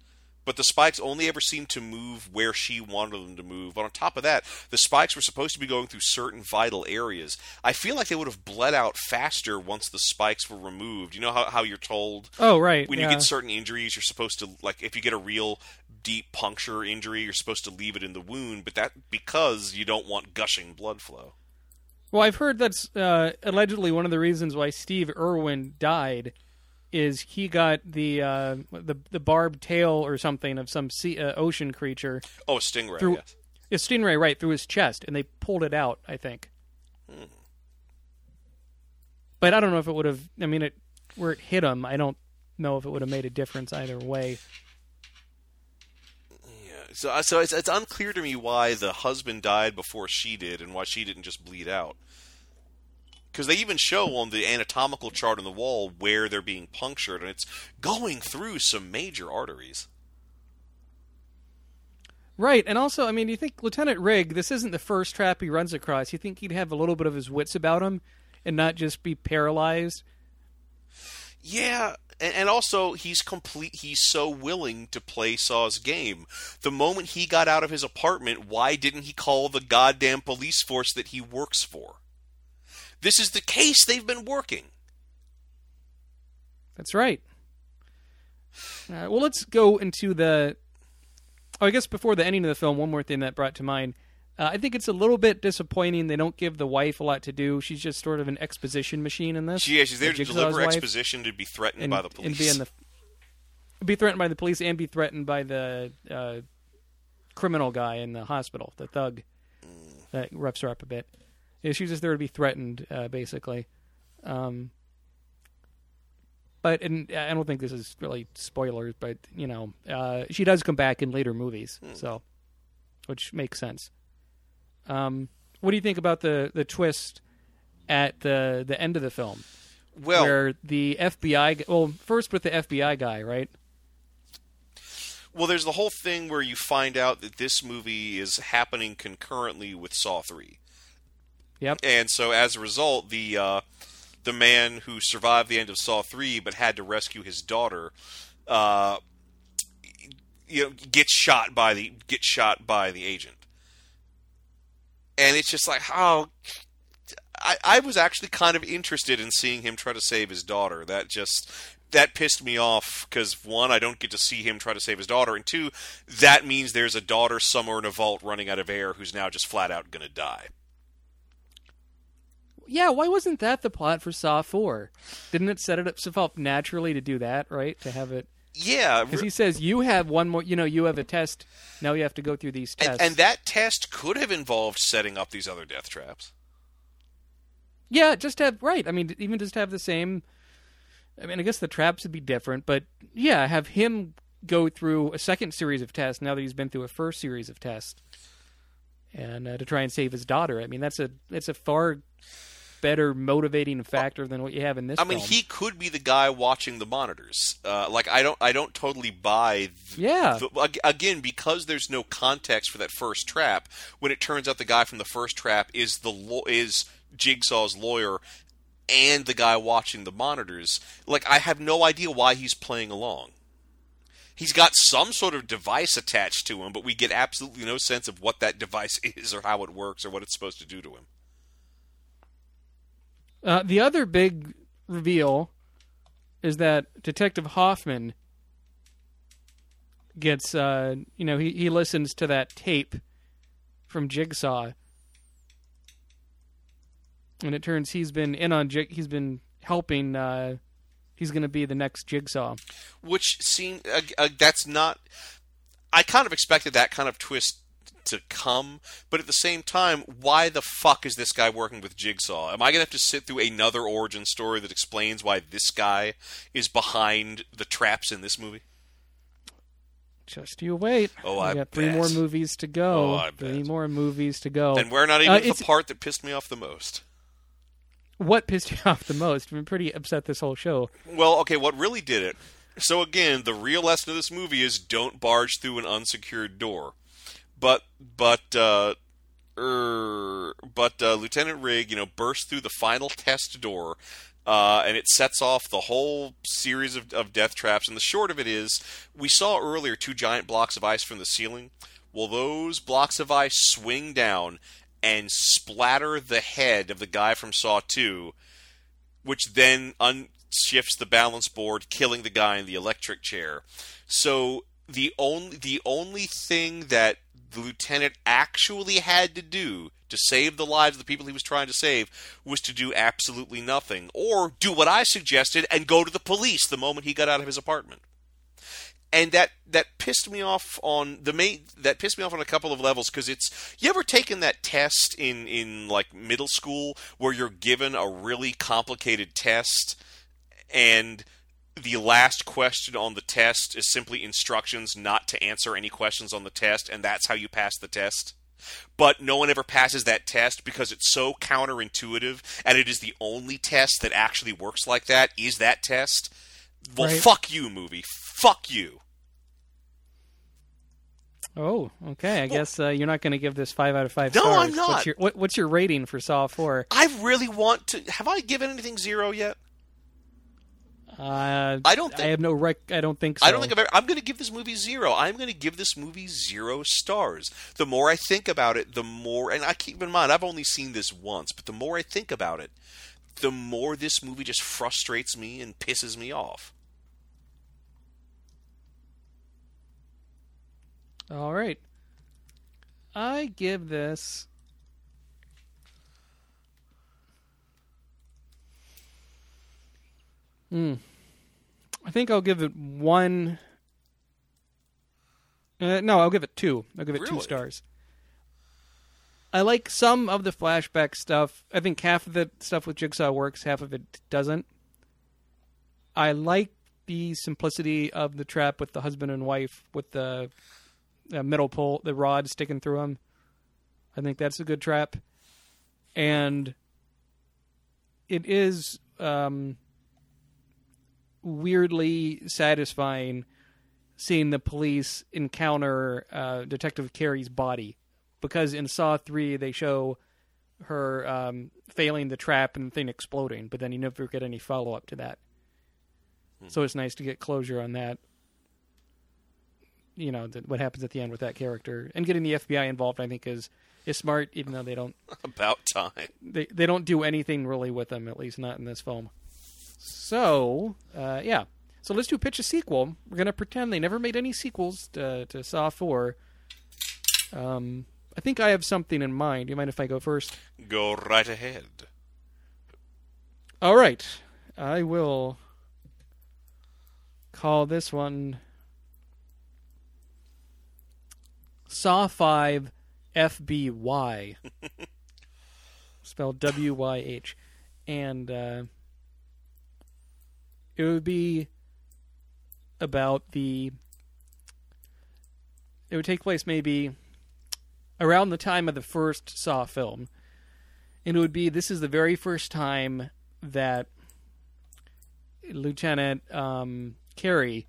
Speaker 4: But the spikes only ever seemed to move where she wanted them to move. But on top of that, the spikes were supposed to be going through certain vital areas. I feel like they would have bled out faster once the spikes were removed. You know how, how you're told
Speaker 1: oh right,
Speaker 4: when
Speaker 1: yeah.
Speaker 4: you get certain injuries, you're supposed to like if you get a real deep puncture injury, you're supposed to leave it in the wound. But that because you don't want gushing blood flow.
Speaker 1: Well, I've heard that's uh, allegedly one of the reasons why Steve Irwin died is he got the uh, the the barbed tail or something of some sea, uh, ocean creature
Speaker 4: Oh, a stingray.
Speaker 1: Through-
Speaker 4: yes.
Speaker 1: a stingray right through his chest, and they pulled it out. I think, but I don't know if it would have. I mean, it where it hit him. I don't know if it would have made a difference either way.
Speaker 4: So, uh, so it's, it's unclear to me why the husband died before she did, and why she didn't just bleed out. Because they even show on the anatomical chart on the wall where they're being punctured, and it's going through some major arteries.
Speaker 1: Right, and also, I mean, you think Lieutenant Rigg, this isn't the first trap he runs across. You think he'd have a little bit of his wits about him and not just be paralyzed?
Speaker 4: Yeah, and, also he's complete. He's so willing to play Saw's game. The moment he got out of his apartment, why didn't he call the goddamn police force that he works for? This is the case they've been working.
Speaker 1: That's right. Uh, well, let's go into the. Oh, I guess before the ending of the film, one more thing that brought to mind. Uh, I think it's a little bit disappointing they don't give the wife a lot to do. She's just sort of an exposition machine in this.
Speaker 4: She, yeah, she's there to deliver
Speaker 1: wife,
Speaker 4: exposition to be threatened
Speaker 1: and,
Speaker 4: by the police.
Speaker 1: and be in the be threatened by the police and be threatened by the uh, criminal guy in the hospital, the thug that roughs her up a bit. Yeah, she's just there to be threatened, uh, basically. Um, but and I don't think this is really spoilers, but you know, uh, she does come back in later movies, so which makes sense. Um, what do you think about the the twist at the the end of the film,
Speaker 4: well,
Speaker 1: where the FBI? Well, first with the FBI guy, right?
Speaker 4: well, there's the whole thing where you find out that this movie is happening concurrently with Saw Three.
Speaker 1: Yep.
Speaker 4: And so as a result, the uh, the man who survived the end of Saw three but had to rescue his daughter, uh, you know, gets shot by the gets shot by the agent. And it's just like, oh, I, I was actually kind of interested in seeing him try to save his daughter. That just that pissed me off because one, I don't get to see him try to save his daughter, and two, that means there's a daughter somewhere in a vault running out of air who's now just flat out going to die.
Speaker 1: Yeah, why wasn't that the plot for Saw Four? Didn't it set it up up naturally to do that, right? To have it
Speaker 4: Yeah,
Speaker 1: because he says you have one more. You know, you have a test. Now you have to go through these tests.
Speaker 4: and, and that test could have involved setting up these other death traps.
Speaker 1: Yeah, just have right. I mean, even just have the same. I mean, I guess the traps would be different, but yeah, have him go through a second series of tests now that he's been through a first series of tests, and uh, to try and save his daughter. I mean, that's a that's a far better motivating factor than what you have in this.
Speaker 4: I mean,
Speaker 1: film.
Speaker 4: he could be the guy watching the monitors. Uh, like I don't, I don't totally buy. th-
Speaker 1: Yeah.
Speaker 4: ag- again, because there's no context for that first trap. When it turns out the guy from the first trap is the law is Jigsaw's lawyer and the guy watching the monitors. Like I have no idea why he's playing along. He's got some sort of device attached to him, but we get absolutely no sense of what that device is or how it works or what it's supposed to do to him.
Speaker 1: Uh, the other big reveal is that Detective Hoffman gets, uh, you know, he, he listens to that tape from Jigsaw, and it turns he's been in on Jig. He's been helping. Uh, he's going to be the next Jigsaw.
Speaker 4: which seem uh, uh, that's not. I kind of expected that kind of twist to come, but at the same time, why the fuck is this guy working with Jigsaw? Am I gonna have to sit through another origin story that explains why this guy is behind the traps in this movie?
Speaker 1: Just you wait.
Speaker 4: Oh,
Speaker 1: we
Speaker 4: I
Speaker 1: got three
Speaker 4: bet.
Speaker 1: more movies to go.
Speaker 4: Oh, I
Speaker 1: three more movies to go.
Speaker 4: And we're not
Speaker 1: Uh,
Speaker 4: even at
Speaker 1: it's-
Speaker 4: the part that pissed me off the most.
Speaker 1: what pissed you off the most? I've been pretty upset this whole show.
Speaker 4: Well, okay, what really did it? So again, the real lesson of this movie is don't barge through an unsecured door. But but uh, er, but uh, Lieutenant Rigg, you know, bursts through the final test door, uh, and it sets off the whole series of, of death traps. And the short of it is, we saw earlier two giant blocks of ice from the ceiling. Well, those blocks of ice swing down and splatter the head of the guy from Saw Two which then unshifts the balance board, killing the guy in the electric chair. So the only the only thing that the lieutenant actually had to do to save the lives of the people he was trying to save was to do absolutely nothing, or do what I suggested and go to the police the moment he got out of his apartment. And that that pissed me off on the main that pissed me off on a couple of levels because it's you ever taken that test in in like middle school where you're given a really complicated test and the last question on the test is simply instructions not to answer any questions on the test, and that's how you pass the test. But no one ever passes that test because it's so counterintuitive, and it is the only test that actually works like that. Is that test? Well,
Speaker 1: Right.
Speaker 4: fuck you, movie. Fuck you.
Speaker 1: Oh, okay. I guess uh, you're not going to give this five out of five
Speaker 4: No,
Speaker 1: stars.
Speaker 4: I'm not.
Speaker 1: What's your, what, what's your rating for Saw Four?
Speaker 4: I really want to. Have I given anything zero yet?
Speaker 1: Uh,
Speaker 4: I don't think-
Speaker 1: I have no rec. I don't think so.
Speaker 4: I don't think I've ever. I'm going to give this movie zero. I'm going to give this movie zero stars. The more I think about it, the more. And I keep in mind, I've only seen this once, but the more I think about it, the more this movie just frustrates me and pisses me off.
Speaker 1: All right. I give this. Hmm. I think I'll give it one. Uh, no, I'll give it two. I'll give it two stars. I like some of the flashback stuff. I think half of the stuff with Jigsaw works, half of it doesn't. I like the simplicity of the trap with the husband and wife with the uh, metal pole, the rod sticking through them. I think that's a good trap, and it is um, weirdly satisfying seeing the police encounter uh, Detective Kerry's body, because in Saw Three they show her um, failing the trap and the thing exploding, but then you never get any follow up to that. So it's nice to get closure on that you know th- what happens at the end with that character and getting the FBI involved I think is is smart even though they don't
Speaker 4: About time.
Speaker 1: they they don't do anything really with them at least not in this film. So uh, yeah, so let's do a pitch a sequel. We're gonna pretend they never made any sequels to, to Saw Four. Um, I think I have something in mind. Do you mind if I go first?
Speaker 4: Go right ahead.
Speaker 1: All right, I will call this one Saw 5 FBY. Spelled W Y H. And uh, it would be about the. It would take place maybe around the time of the first Saw film. And it would be this is the very first time that Lieutenant um, Kerry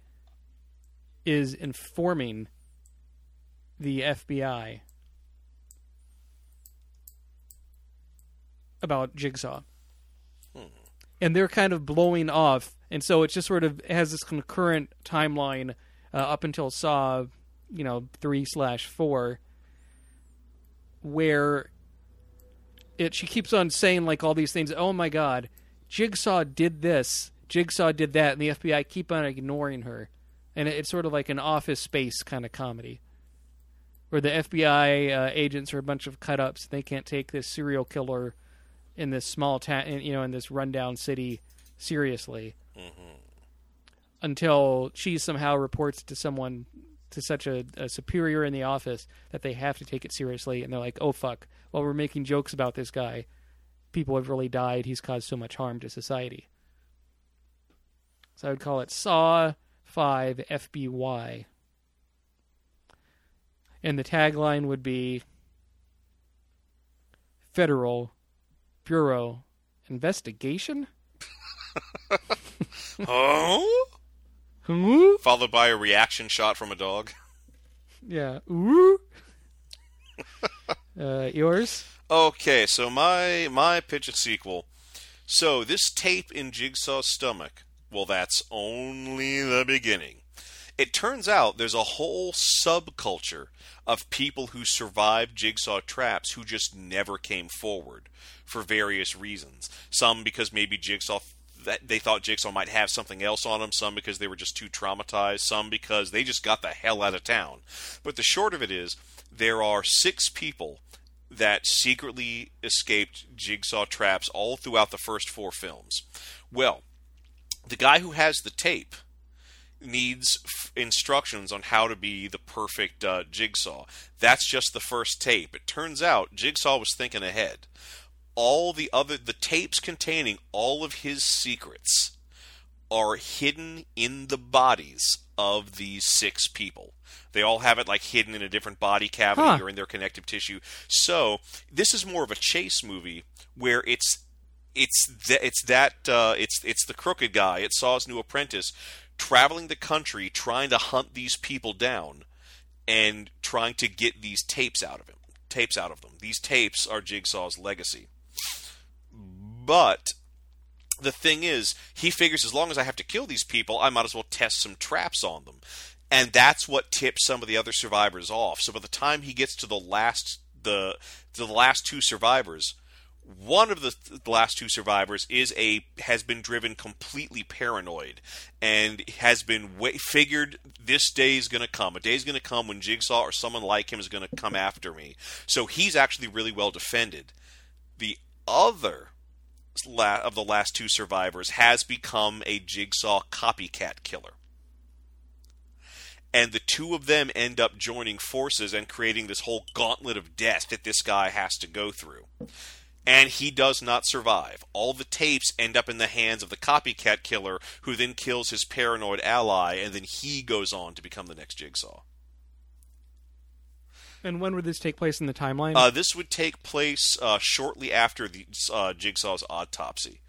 Speaker 1: is informing the FBI about Jigsaw. And they're kind of blowing off, and so it just sort of has this concurrent timeline uh, up until Saw, you know, three slash four, where it she keeps on saying like all these things. Oh my God, Jigsaw did this, Jigsaw did that, and the FBI keep on ignoring her, and it, it's sort of like an Office Space kind of comedy, where the FBI uh, agents are a bunch of cut ups. They can't take this serial killer in this small town, you know, in this rundown city seriously, mm-hmm. until she somehow reports to someone to such a, a superior in the office that they have to take it seriously, and they're like, "Oh fuck!" While we're making jokes about this guy, people have really died. He's caused so much harm to society. So I would call it Saw Five FBY, and the tagline would be Federal Bureau Investigation.
Speaker 4: Oh? Followed by a reaction shot from a dog.
Speaker 1: Yeah. Ooh. uh, yours?
Speaker 4: Okay, so my my pitch a sequel. So this tape in Jigsaw's stomach, well, that's only the beginning. It turns out there's a whole subculture of people who survived Jigsaw traps who just never came forward for various reasons. Some because maybe Jigsaw that they thought Jigsaw might have something else on them, some because they were just too traumatized, some because they just got the hell out of town. But the short of it is, there are six people that secretly escaped Jigsaw traps all throughout the first four films. Well, the guy who has the tape needs f- instructions on how to be the perfect uh, Jigsaw. That's just the first tape. It turns out Jigsaw was thinking ahead. All the other the tapes containing all of his secrets are hidden in the bodies of these six people. They all have it like hidden in a different body cavity
Speaker 1: Huh.
Speaker 4: or in their connective tissue. So this is more of a chase movie where it's it's th- it's that uh, it's it's the crooked guy. It's Saw's new apprentice traveling the country trying to hunt these people down and trying to get these tapes out of him. Tapes out of them. These tapes are Jigsaw's legacy. But the thing is, he figures as long as I have to kill these people, I might as well test some traps on them. And that's what tips some of the other survivors off. So by the time he gets to the last the the last two survivors, one of the, the last two survivors is a has been driven completely paranoid and has been wa figured this day is going to come. A day is going to come when Jigsaw or someone like him is going to come after me. So he's actually really well defended. The other la- of the last two survivors has become a Jigsaw copycat killer. And the two of them end up joining forces and creating this whole gauntlet of death that this guy has to go through. And he does not survive. All the tapes end up in the hands of the copycat killer, who then kills his paranoid ally, and then he goes on to become the next Jigsaw.
Speaker 1: And when would this take place in the timeline?
Speaker 4: Uh, this would take place uh, shortly after the uh, Jigsaw's autopsy,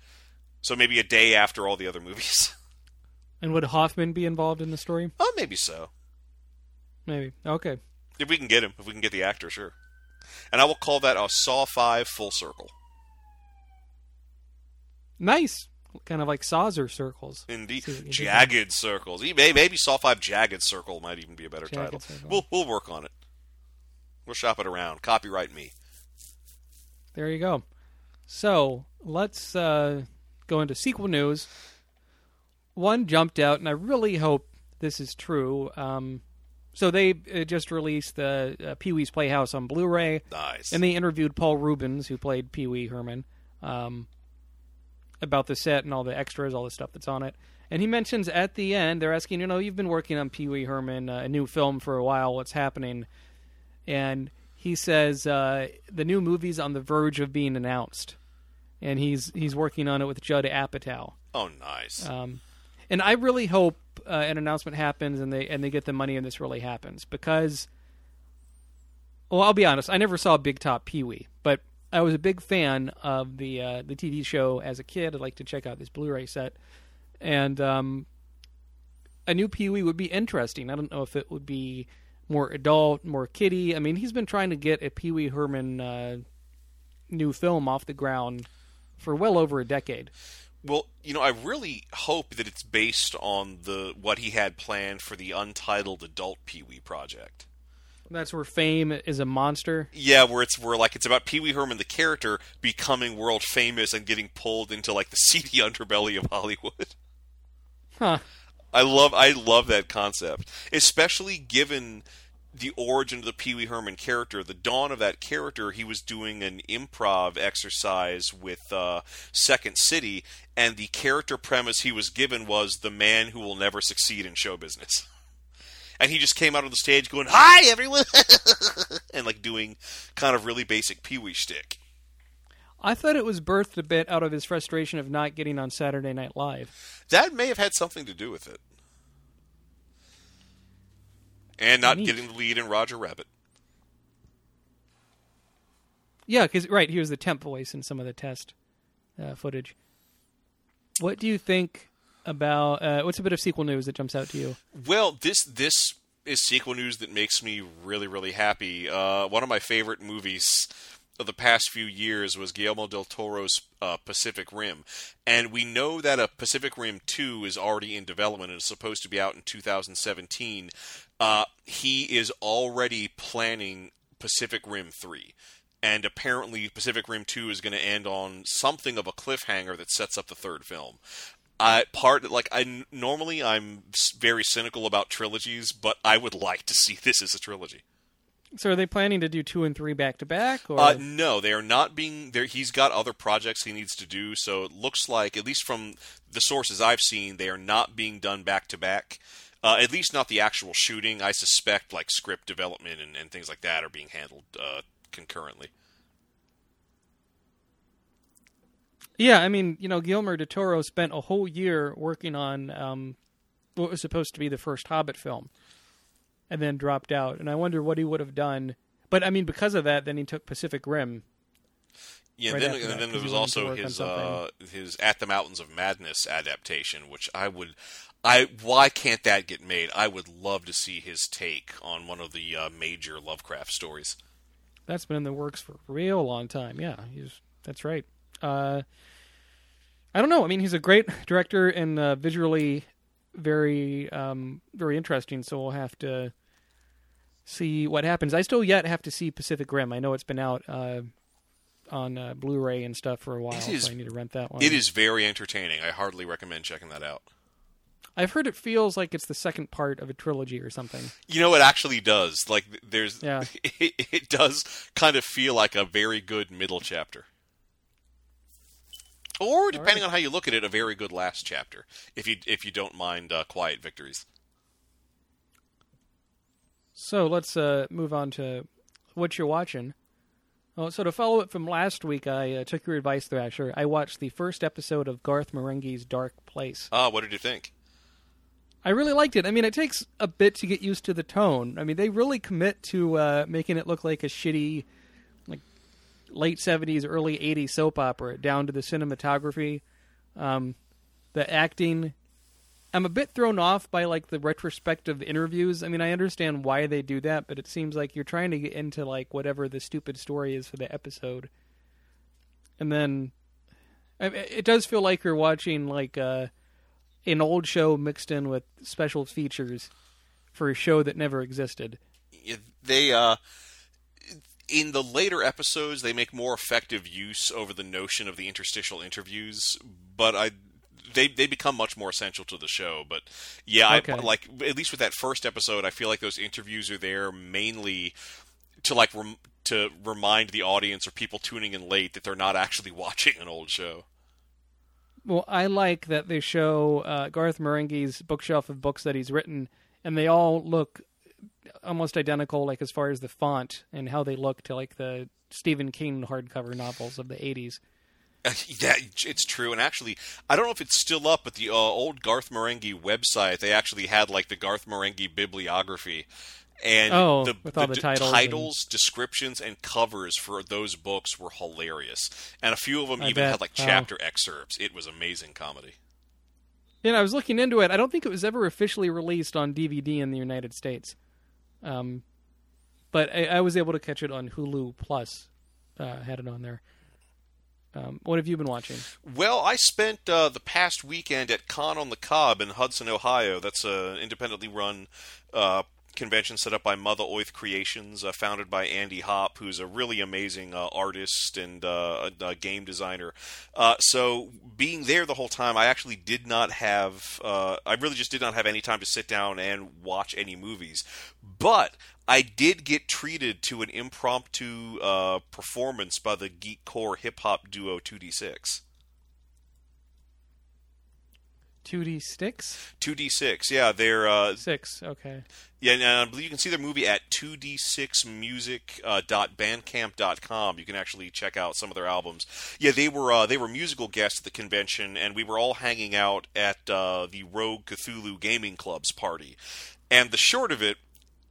Speaker 4: so maybe a day after all the other movies.
Speaker 1: and would Hoffman be involved in the story?
Speaker 4: oh, maybe so.
Speaker 1: Maybe. Okay.
Speaker 4: If we can get him, if we can get the actor, sure. And I will call that a Saw Five full circle.
Speaker 1: Nice. Kind of like Saucer circles.
Speaker 4: Indeed,
Speaker 1: See what you did
Speaker 4: jagged circles. E- may- Maybe Saw Five Jagged Circle might even be a better
Speaker 1: Jagged
Speaker 4: title.
Speaker 1: Circle.
Speaker 4: We'll we'll work on it. We'll shop it around. Copyright me.
Speaker 1: There you go. So let's uh, go into sequel news. One jumped out, and I really hope this is true. Um, so they uh, just released the uh, Pee Wee's Playhouse on Blu-ray,
Speaker 4: Nice.
Speaker 1: and they interviewed Paul Reubens, who played Pee Wee Herman, um, about the set and all the extras, all the stuff that's on it. And he mentions at the end, they're asking, you know, you've been working on Pee Wee Herman, uh, a new film for a while. What's happening? And he says uh, the new movie's on the verge of being announced, and he's he's working on it with Judd Apatow.
Speaker 4: oh, nice.
Speaker 1: Um, and I really hope uh, an announcement happens and they and they get the money and this really happens because, well, I'll be honest, I never saw Big Top Pee Wee, but I was a big fan of the uh, the TV show as a kid. I'd like to check out this Blu-ray set, and um, a new Pee Wee would be interesting. I don't know if it would be more adult, more kiddie. I mean, he's been trying to get a Pee Wee Herman uh, new film off the ground for well over a decade.
Speaker 4: Well, you know, I really hope that it's based on the what he had planned for the untitled adult Pee Wee project.
Speaker 1: That's where fame is a monster.
Speaker 4: Yeah, where it's where like it's about Pee Wee Herman the character becoming world famous and getting pulled into like the seedy underbelly of Hollywood.
Speaker 1: Huh.
Speaker 4: I love I love that concept, especially given the origin of the Pee Wee Herman character. The dawn of that character, he was doing an improv exercise with uh, Second City, and the character premise he was given was the man who will never succeed in show business. And he just came out on the stage going, "Hi, everyone," and like doing kind of really basic Pee Wee shtick.
Speaker 1: I thought it was birthed a bit out of his frustration of not getting on Saturday Night Live.
Speaker 4: That may have had something to do with it. And not
Speaker 1: Neat.
Speaker 4: getting the lead in Roger Rabbit.
Speaker 1: Yeah, because right, here's the temp voice in some of the test uh, footage. What do you think about uh, what's a bit of sequel news that jumps out to you?
Speaker 4: Well, this this is sequel news that makes me really really happy. Uh, one of my favorite movies of the past few years was Guillermo del Toro's uh, Pacific Rim, and we know that a Pacific Rim two is already in development and is supposed to be out in 2017. Uh, he is already planning Pacific Rim three. And apparently, Pacific Rim 2 is going to end on something of a cliffhanger that sets up the third film. I part like I normally I'm very cynical about trilogies, but I would like to see this as a trilogy.
Speaker 1: So are they planning to do two and three back to back,
Speaker 4: Uh, no, they are not being there. He's got other projects he needs to do, so it looks like, at least from the sources I've seen, they are not being done back to back. Uh, At least not the actual shooting. I suspect like script development and, and things like that are being handled uh, concurrently.
Speaker 1: Yeah, I mean, you know, Guillermo del Toro spent a whole year working on um, what was supposed to be the first Hobbit film, and then dropped out. And I wonder what he would have done. But I mean, because of that, then he took Pacific Rim.
Speaker 4: Yeah,
Speaker 1: right
Speaker 4: then, and
Speaker 1: that,
Speaker 4: then there was also his uh, his At the Mountains of Madness adaptation, which I would, I why can't that get made? I would love to see his take on one of the uh, major Lovecraft stories.
Speaker 1: That's been in the works for a real long time. Yeah, he's that's right. Uh, I don't know. I mean, he's a great director and uh, visually very um, very interesting. So we'll have to see what happens. I still yet have to see Pacific Rim. I know it's been out uh, on uh, Blu-ray and stuff for a while,
Speaker 4: is-
Speaker 1: so I need to rent that one.
Speaker 4: It is very entertaining. I hardly recommend checking that out.
Speaker 1: I've heard it feels like it's the second part of a trilogy or something.
Speaker 4: You know, it actually does. Like, there's,
Speaker 1: Yeah.
Speaker 4: it, it does kind of feel like a very good middle chapter, or depending on how you look at it, a very good last chapter. If you if you don't mind uh, quiet victories.
Speaker 1: So let's uh, move on to what you're watching. Oh, so to follow up from last week, I uh, took your advice, Thrasher. I watched the first episode of Garth Marenghi's Dark Place.
Speaker 4: Ah, what did you think?
Speaker 1: I really liked it. I mean, it takes a bit to get used to the tone. I mean, they really commit to uh, making it look like a shitty, like late '70s, early '80s soap opera, down to the cinematography, um, the acting. I'm a bit thrown off by like the retrospective interviews. I mean, I understand why they do that, but it seems like you're trying to get into like whatever the stupid story is for the episode, and then I it does feel like you're watching like uh, an old show mixed in with special features for a show that never existed.
Speaker 4: Yeah, They uh, in the later episodes, they make more effective use over the notion of the interstitial interviews, but I. They, they become much more essential to the show, but yeah,
Speaker 1: Okay.
Speaker 4: I, like at least with that first episode, I feel like those interviews are there mainly to like rem- to remind the audience or people tuning in late that they're not actually watching an old show.
Speaker 1: Well, I like that they show uh, Garth Marenghi's bookshelf of books that he's written, and they all look almost identical, like as far as the font and how they look to like the Stephen King hardcover novels of the '80s.
Speaker 4: Yeah, it's true. And actually, I don't know if it's still up, but the uh, old Garth Marenghi website, they actually had like the Garth Marenghi bibliography. And
Speaker 1: Oh,
Speaker 4: the,
Speaker 1: all the
Speaker 4: d-
Speaker 1: titles and-
Speaker 4: descriptions, and covers for those books were hilarious. And a few of them
Speaker 1: I
Speaker 4: even
Speaker 1: bet.
Speaker 4: had like
Speaker 1: Wow.
Speaker 4: chapter excerpts. It was amazing comedy.
Speaker 1: Yeah, I was looking into it. I don't think it was ever officially released on DVD in the United States, um, but I, I was able to catch it on Hulu Plus. Uh, had it on there. Um, what have you been watching?
Speaker 4: Well, I spent uh, the past weekend at Con on the Cobb in Hudson, Ohio. That's an independently run uh, convention set up by Mother Oath Creations, uh, founded by Andy Hopp, who's a really amazing uh, artist and uh, a, a game designer. Uh, so, being there the whole time, I actually did not have, uh, I really just did not have any time to sit down and watch any movies. But I did get treated to an impromptu uh, performance by the geek core hip hop duo 2D6.
Speaker 1: 2D sticks?
Speaker 4: 2D6, yeah, they're uh,
Speaker 1: Six. Okay.
Speaker 4: yeah, and I believe you can see their movie at 2d6music.bandcamp.com. You can actually check out some of their albums. Yeah, they were uh, they were musical guests at the convention, and we were all hanging out at uh, the Rogue Cthulhu Gaming Club's party. And the short of it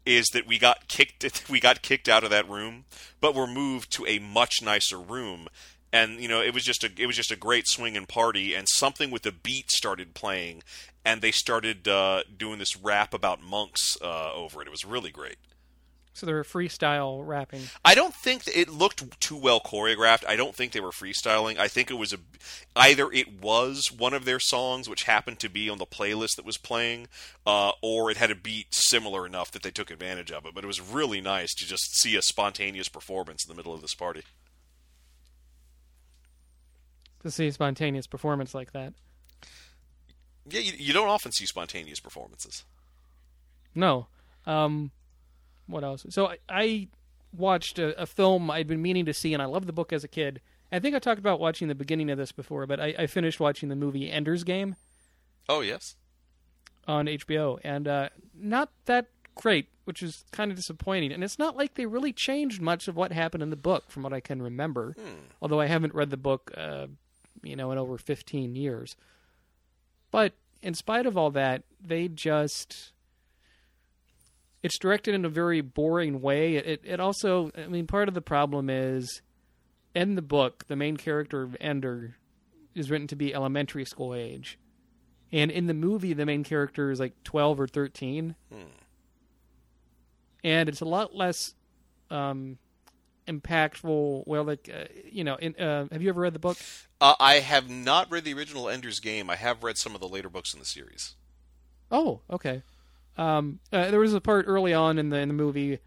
Speaker 4: is that we got kicked we got kicked out of that room, but were moved to a much nicer room. And you know, it was just a it was just a great swinging party, and something with the beat started playing, and they started uh, doing this rap about monks uh, over it. It was really great.
Speaker 1: So they were freestyle rapping.
Speaker 4: I don't think it looked too well choreographed. I don't think they were freestyling. I think it was a either it was one of their songs, which happened to be on the playlist that was playing, uh, or it had a beat similar enough that they took advantage of it. But it was really nice to just see a spontaneous performance in the middle of this party.
Speaker 1: To see a spontaneous performance like that.
Speaker 4: Yeah, you, you don't often see spontaneous performances.
Speaker 1: No. Um, what else? So I, I watched a, a film I'd been meaning to see, and I loved the book as a kid. I think I talked about watching the beginning of this before, but I, I finished watching the movie Ender's Game
Speaker 4: Oh yes.
Speaker 1: on HBO, and uh, not that great, which is kind of disappointing. And it's not like they really changed much of what happened in the book, from what I can remember. Although I haven't read the book uh, you know, in over 15 years. But in spite of all that, they just it's directed in a very boring way. It it also, I mean, part of the problem is in the book, the main character of Ender is written to be elementary school age. And in the movie, the main character is like 12 or 13. And it's a lot less um, impactful. Well, like, uh, you know, in, uh, have you ever read the book?
Speaker 4: Uh, I have not read the original Ender's Game. I have read some of the later books in the series.
Speaker 1: Oh, okay. Um, uh, there was a part early on in the in the movie,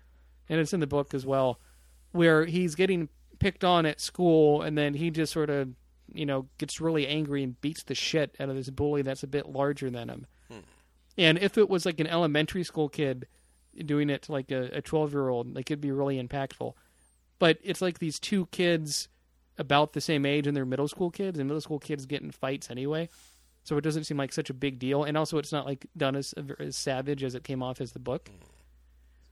Speaker 1: and it's in the book as well, where he's getting picked on at school, and then he just sort of, you know, gets really angry and beats the shit out of this bully that's a bit larger than him. And if it was like an elementary school kid doing it to like a twelve year old, like it'd be really impactful. But it's like these two kids about the same age, and they're middle school kids, and middle school kids get in fights anyway. So it doesn't seem like such a big deal, and also it's not like done as as savage as it came off as the book.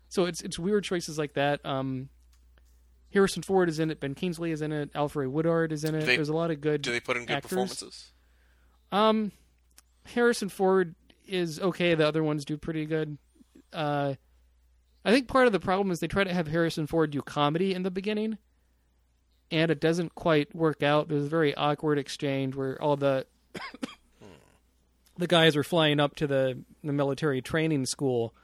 Speaker 1: So it's it's weird choices like that. Um, Harrison Ford is in it. Ben Kingsley is in it. Alfre Woodard is in it.
Speaker 4: they-
Speaker 1: There's a lot of good.
Speaker 4: Do they put in good
Speaker 1: actors.
Speaker 4: performances?
Speaker 1: Um, Harrison Ford is okay. The other ones do pretty good. Uh, I think part of the problem is they try to have Harrison Ford do comedy in the beginning, and it doesn't quite work out. There's a very awkward exchange where all the the guys are flying up to the the military training school,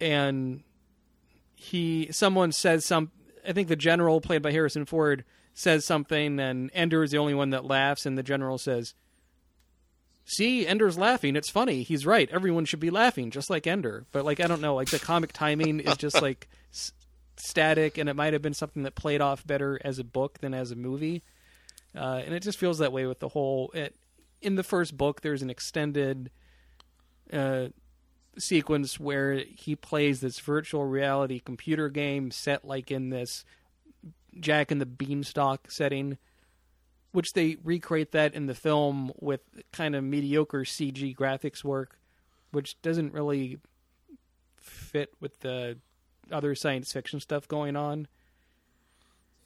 Speaker 1: and he someone says some. I think the general played by Harrison Ford says something, and Ender is the only one that laughs, and the general says, "See, Ender's laughing. It's funny. He's right. Everyone should be laughing, just like Ender." But like I don't know, like the comic timing is just like s- static, and it might have been something that played off better as a book than as a movie. Uh, and it just feels that way with the whole. It, in the first book, there's an extended uh, sequence where he plays this virtual reality computer game set like in this Jack and the Beanstalk setting, which they recreate that in the film with kind of mediocre CG graphics work, which doesn't really fit with the other science fiction stuff going on.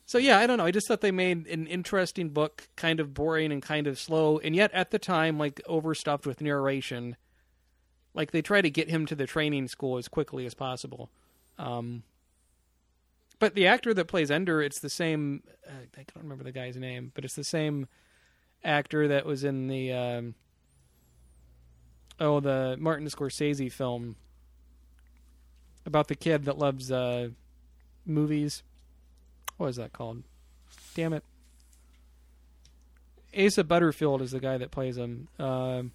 Speaker 1: So yeah, I don't know. I just thought they made an interesting book, kind of boring and kind of slow, and yet at the time, like overstuffed with narration. Like they try to get him to the training school as quickly as possible. Um, but the actor that plays Ender, it's the same. Uh, I don't remember the guy's name, but it's the same actor that was in the um, oh the Martin Scorsese film about the kid that loves uh, movies. What is that called? Damn it. Asa Butterfield is the guy that plays him. Um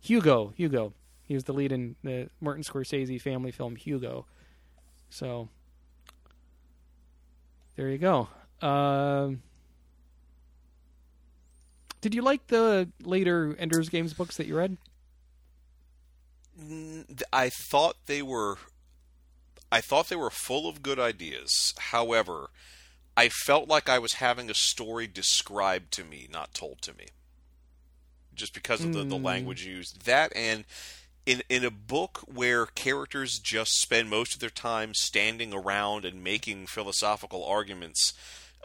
Speaker 1: Hugo. Hugo. He was the lead in the Martin Scorsese family film Hugo. So there you go. Um, did you like the later Ender's Games books that you read?
Speaker 4: I thought they were I thought they were full of good ideas. However, I felt like I was having a story described to me, not told to me. Just because of the, the language used. That and in in a book where characters just spend most of their time standing around and making philosophical arguments,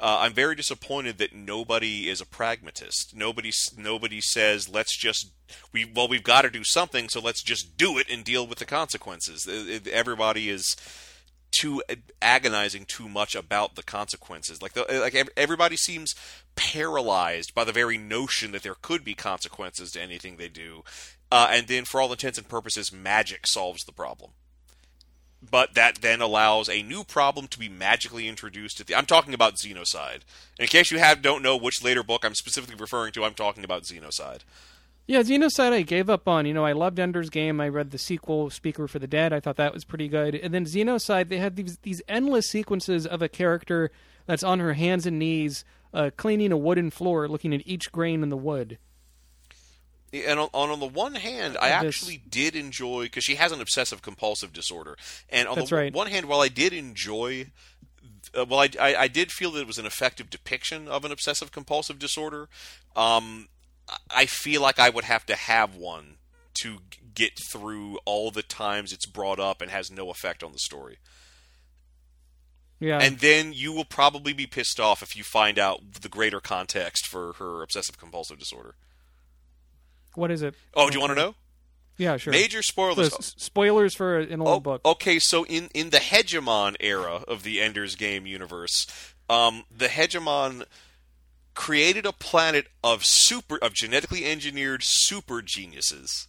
Speaker 4: uh, I'm very disappointed that nobody is a pragmatist. Nobody nobody says let's just we well we've got to do something, so let's just do it and deal with the consequences. It- it- everybody is too agonizing too much about the consequences. Like the, like everybody seems paralyzed by the very notion that there could be consequences to anything they do. Uh, and then, for all intents and purposes, magic solves the problem. But that then allows a new problem to be magically introduced. At the, I'm talking about Xenocide. In case you have don't know which later book I'm specifically referring to, I'm talking about Xenocide.
Speaker 1: Yeah, Xenocide I gave up on. You know, I loved Ender's Game. I read the sequel, Speaker for the Dead. I thought that was pretty good. And then Xenocide, they had these these endless sequences of a character that's on her hands and knees, uh, cleaning a wooden floor, looking at each grain in the wood.
Speaker 4: And on, on the one hand, I actually did enjoy because she has an obsessive compulsive disorder. And on
Speaker 1: That's
Speaker 4: the
Speaker 1: right.
Speaker 4: one hand, while I did enjoy, uh, well, I, I I did feel that it was an effective depiction of an obsessive compulsive disorder. Um, I- I feel like I would have to have one to get through all the times it's brought up and has no effect on the story.
Speaker 1: Yeah.
Speaker 4: And then you will probably be pissed off if you find out the greater context for her obsessive compulsive disorder.
Speaker 1: What is it?
Speaker 4: Oh, do you want to know?
Speaker 1: Yeah, sure.
Speaker 4: Major spoilers.
Speaker 1: So, spoilers for an old
Speaker 4: Oh,
Speaker 1: book.
Speaker 4: okay, so in, in the Hegemon era of the Ender's Game universe, um, the Hegemon created a planet of super of genetically engineered super geniuses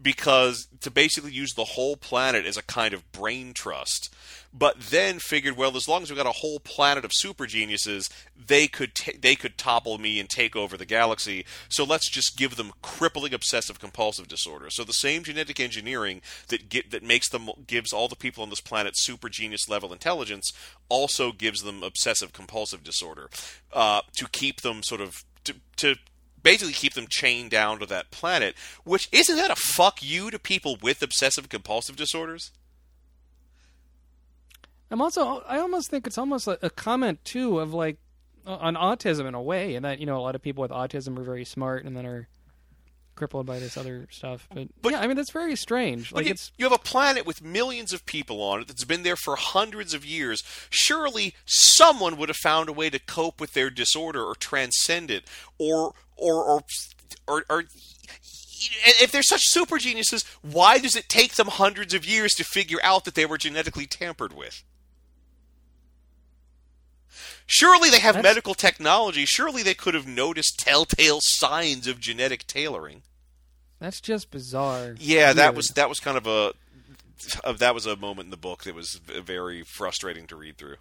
Speaker 4: because to basically use the whole planet as a kind of brain trust. But then figured well as long as we've got a whole planet of super geniuses they could ta they could topple me and take over the galaxy. So let's just give them crippling obsessive compulsive disorder. So the same genetic engineering that get that makes them gives all the people on this planet super genius level intelligence also gives them obsessive compulsive disorder uh, to keep them sort of to, to basically keep them chained down to that planet which isn't that a fuck you to people with obsessive compulsive disorders?
Speaker 1: I'm also I almost think it's almost a, a comment too of like on autism in a way, and that you know a lot of people with autism are very smart and then are crippled by this other stuff. But,
Speaker 4: But-
Speaker 1: yeah, I mean that's very strange. Like
Speaker 4: you,
Speaker 1: it's
Speaker 4: you have a planet with millions of people on it that's been there for hundreds of years. Surely someone would have found a way to cope with their disorder or transcend it, or or or or. or if they're such super geniuses, why does it take them hundreds of years to figure out that they were genetically tampered with? Surely they have
Speaker 1: That's-
Speaker 4: medical technology. Surely they could have noticed telltale signs of genetic tailoring.
Speaker 1: That's just bizarre.
Speaker 4: Yeah, that was that was kind of a uh, that was a moment in the book that was very frustrating to read through.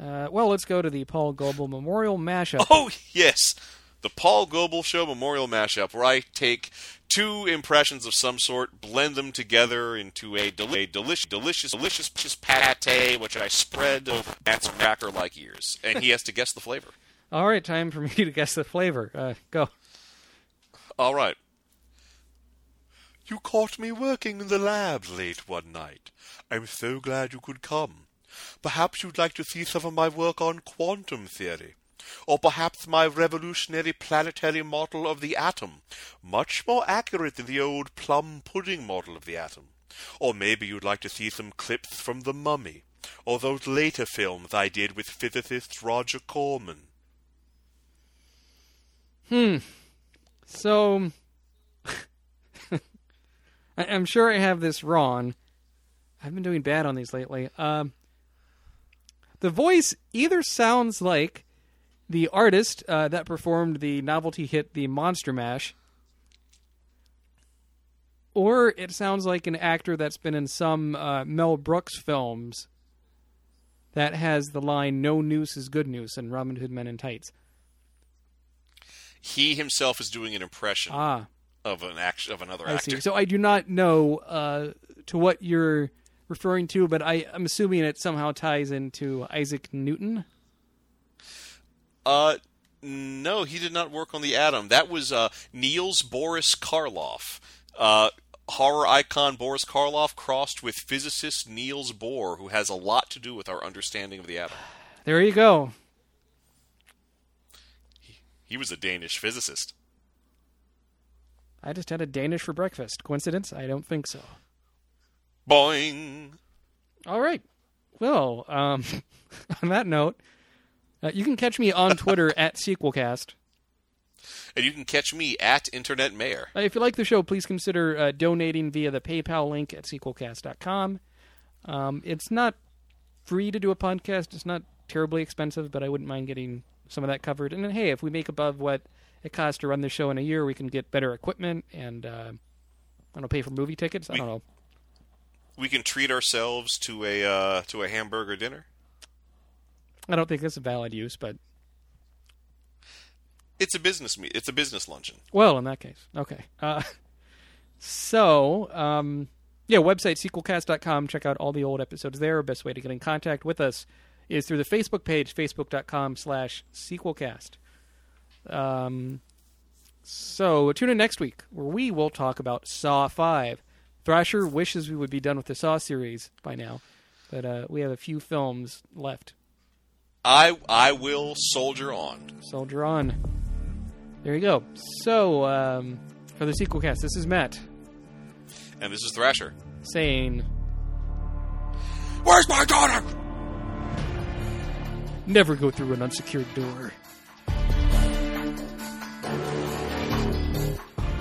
Speaker 1: Uh, well, let's go to the Paul Goebel Memorial mashup.
Speaker 4: Oh yes, the Paul Goebel Show Memorial Mashup, where I take two impressions of some sort, blend them together into a, del- a delicious, delicious, delicious delicious pate, which I spread over Matt's cracker-like ears, and he has to guess the flavor.
Speaker 1: All right, time for me to guess the flavor. Uh, go.
Speaker 4: All right. You caught me working in the lab late one night. I'm so glad you could come. Perhaps you'd like to see some of my work on quantum theory. Or perhaps my revolutionary planetary model of the atom, much more accurate than the old plum pudding model of the atom. Or maybe you'd like to see some clips from The Mummy, or those later films I did with physicist Roger Corman.
Speaker 1: Hmm. So, I'm sure I have this wrong. I've been doing bad on these lately. Um, the voice either sounds like the artist uh, that performed the novelty hit "The Monster Mash," or it sounds like an actor that's been in some uh, Mel Brooks films that has the line "No news is good news" and Robin Hood Men in Tights.
Speaker 4: He himself is doing an impression
Speaker 1: Ah,
Speaker 4: of an act- of another
Speaker 1: I
Speaker 4: actor.
Speaker 1: see. So I do not know uh, to what you're referring to, but I, I'm assuming it somehow ties into Isaac Newton.
Speaker 4: Uh, no, he did not work on the Atom. That was uh, Niels Boris Karloff. Uh, horror icon Boris Karloff crossed with physicist Niels Bohr, who has a lot to do with our understanding of the atom.
Speaker 1: There you go.
Speaker 4: He was a Danish physicist.
Speaker 1: I just had a Danish for breakfast. Coincidence? I don't think so.
Speaker 4: Boing.
Speaker 1: All right. Well, um, on that note, uh, you can catch me on Twitter at SequelCast.
Speaker 4: And you can catch me at Internet Mayor.
Speaker 1: Uh, if you like the show, please consider uh, donating via the PayPal link at sequelcast.com. Um, it's not free to do a podcast. It's not terribly expensive, but I wouldn't mind getting some of that covered. And then, hey, if we make above what it costs to run the show in a year, we can get better equipment and uh, I don't know, pay for movie tickets. I don't know.
Speaker 4: We can treat ourselves to a uh, to a hamburger dinner.
Speaker 1: I don't think that's a valid use, but
Speaker 4: It's a business me- It's a business luncheon.
Speaker 1: well, in that case, okay. Uh, so, um, yeah, website sequelcast.com. Check out all the old episodes there. Best way to get in contact with us is through the Facebook page, facebook.com slash sequelcast. Um, so tune in next week where we will talk about Saw 5. Thrasher wishes we would be done with the Saw series by now, but uh, we have a few films left.
Speaker 4: I I will soldier on.
Speaker 1: Soldier on. There you go. So, um, for the sequel cast, this is Matt
Speaker 4: And this is Thrasher.
Speaker 1: saying,
Speaker 4: Where's my daughter?
Speaker 5: Never go through an unsecured door.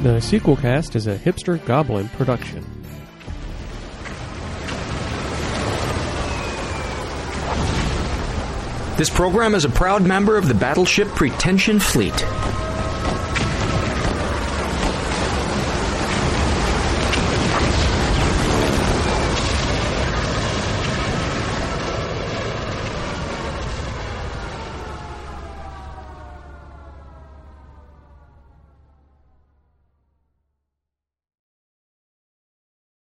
Speaker 1: The sequel cast is a hipster goblin production.
Speaker 3: This program is a proud member of the Battleship Pretension Fleet.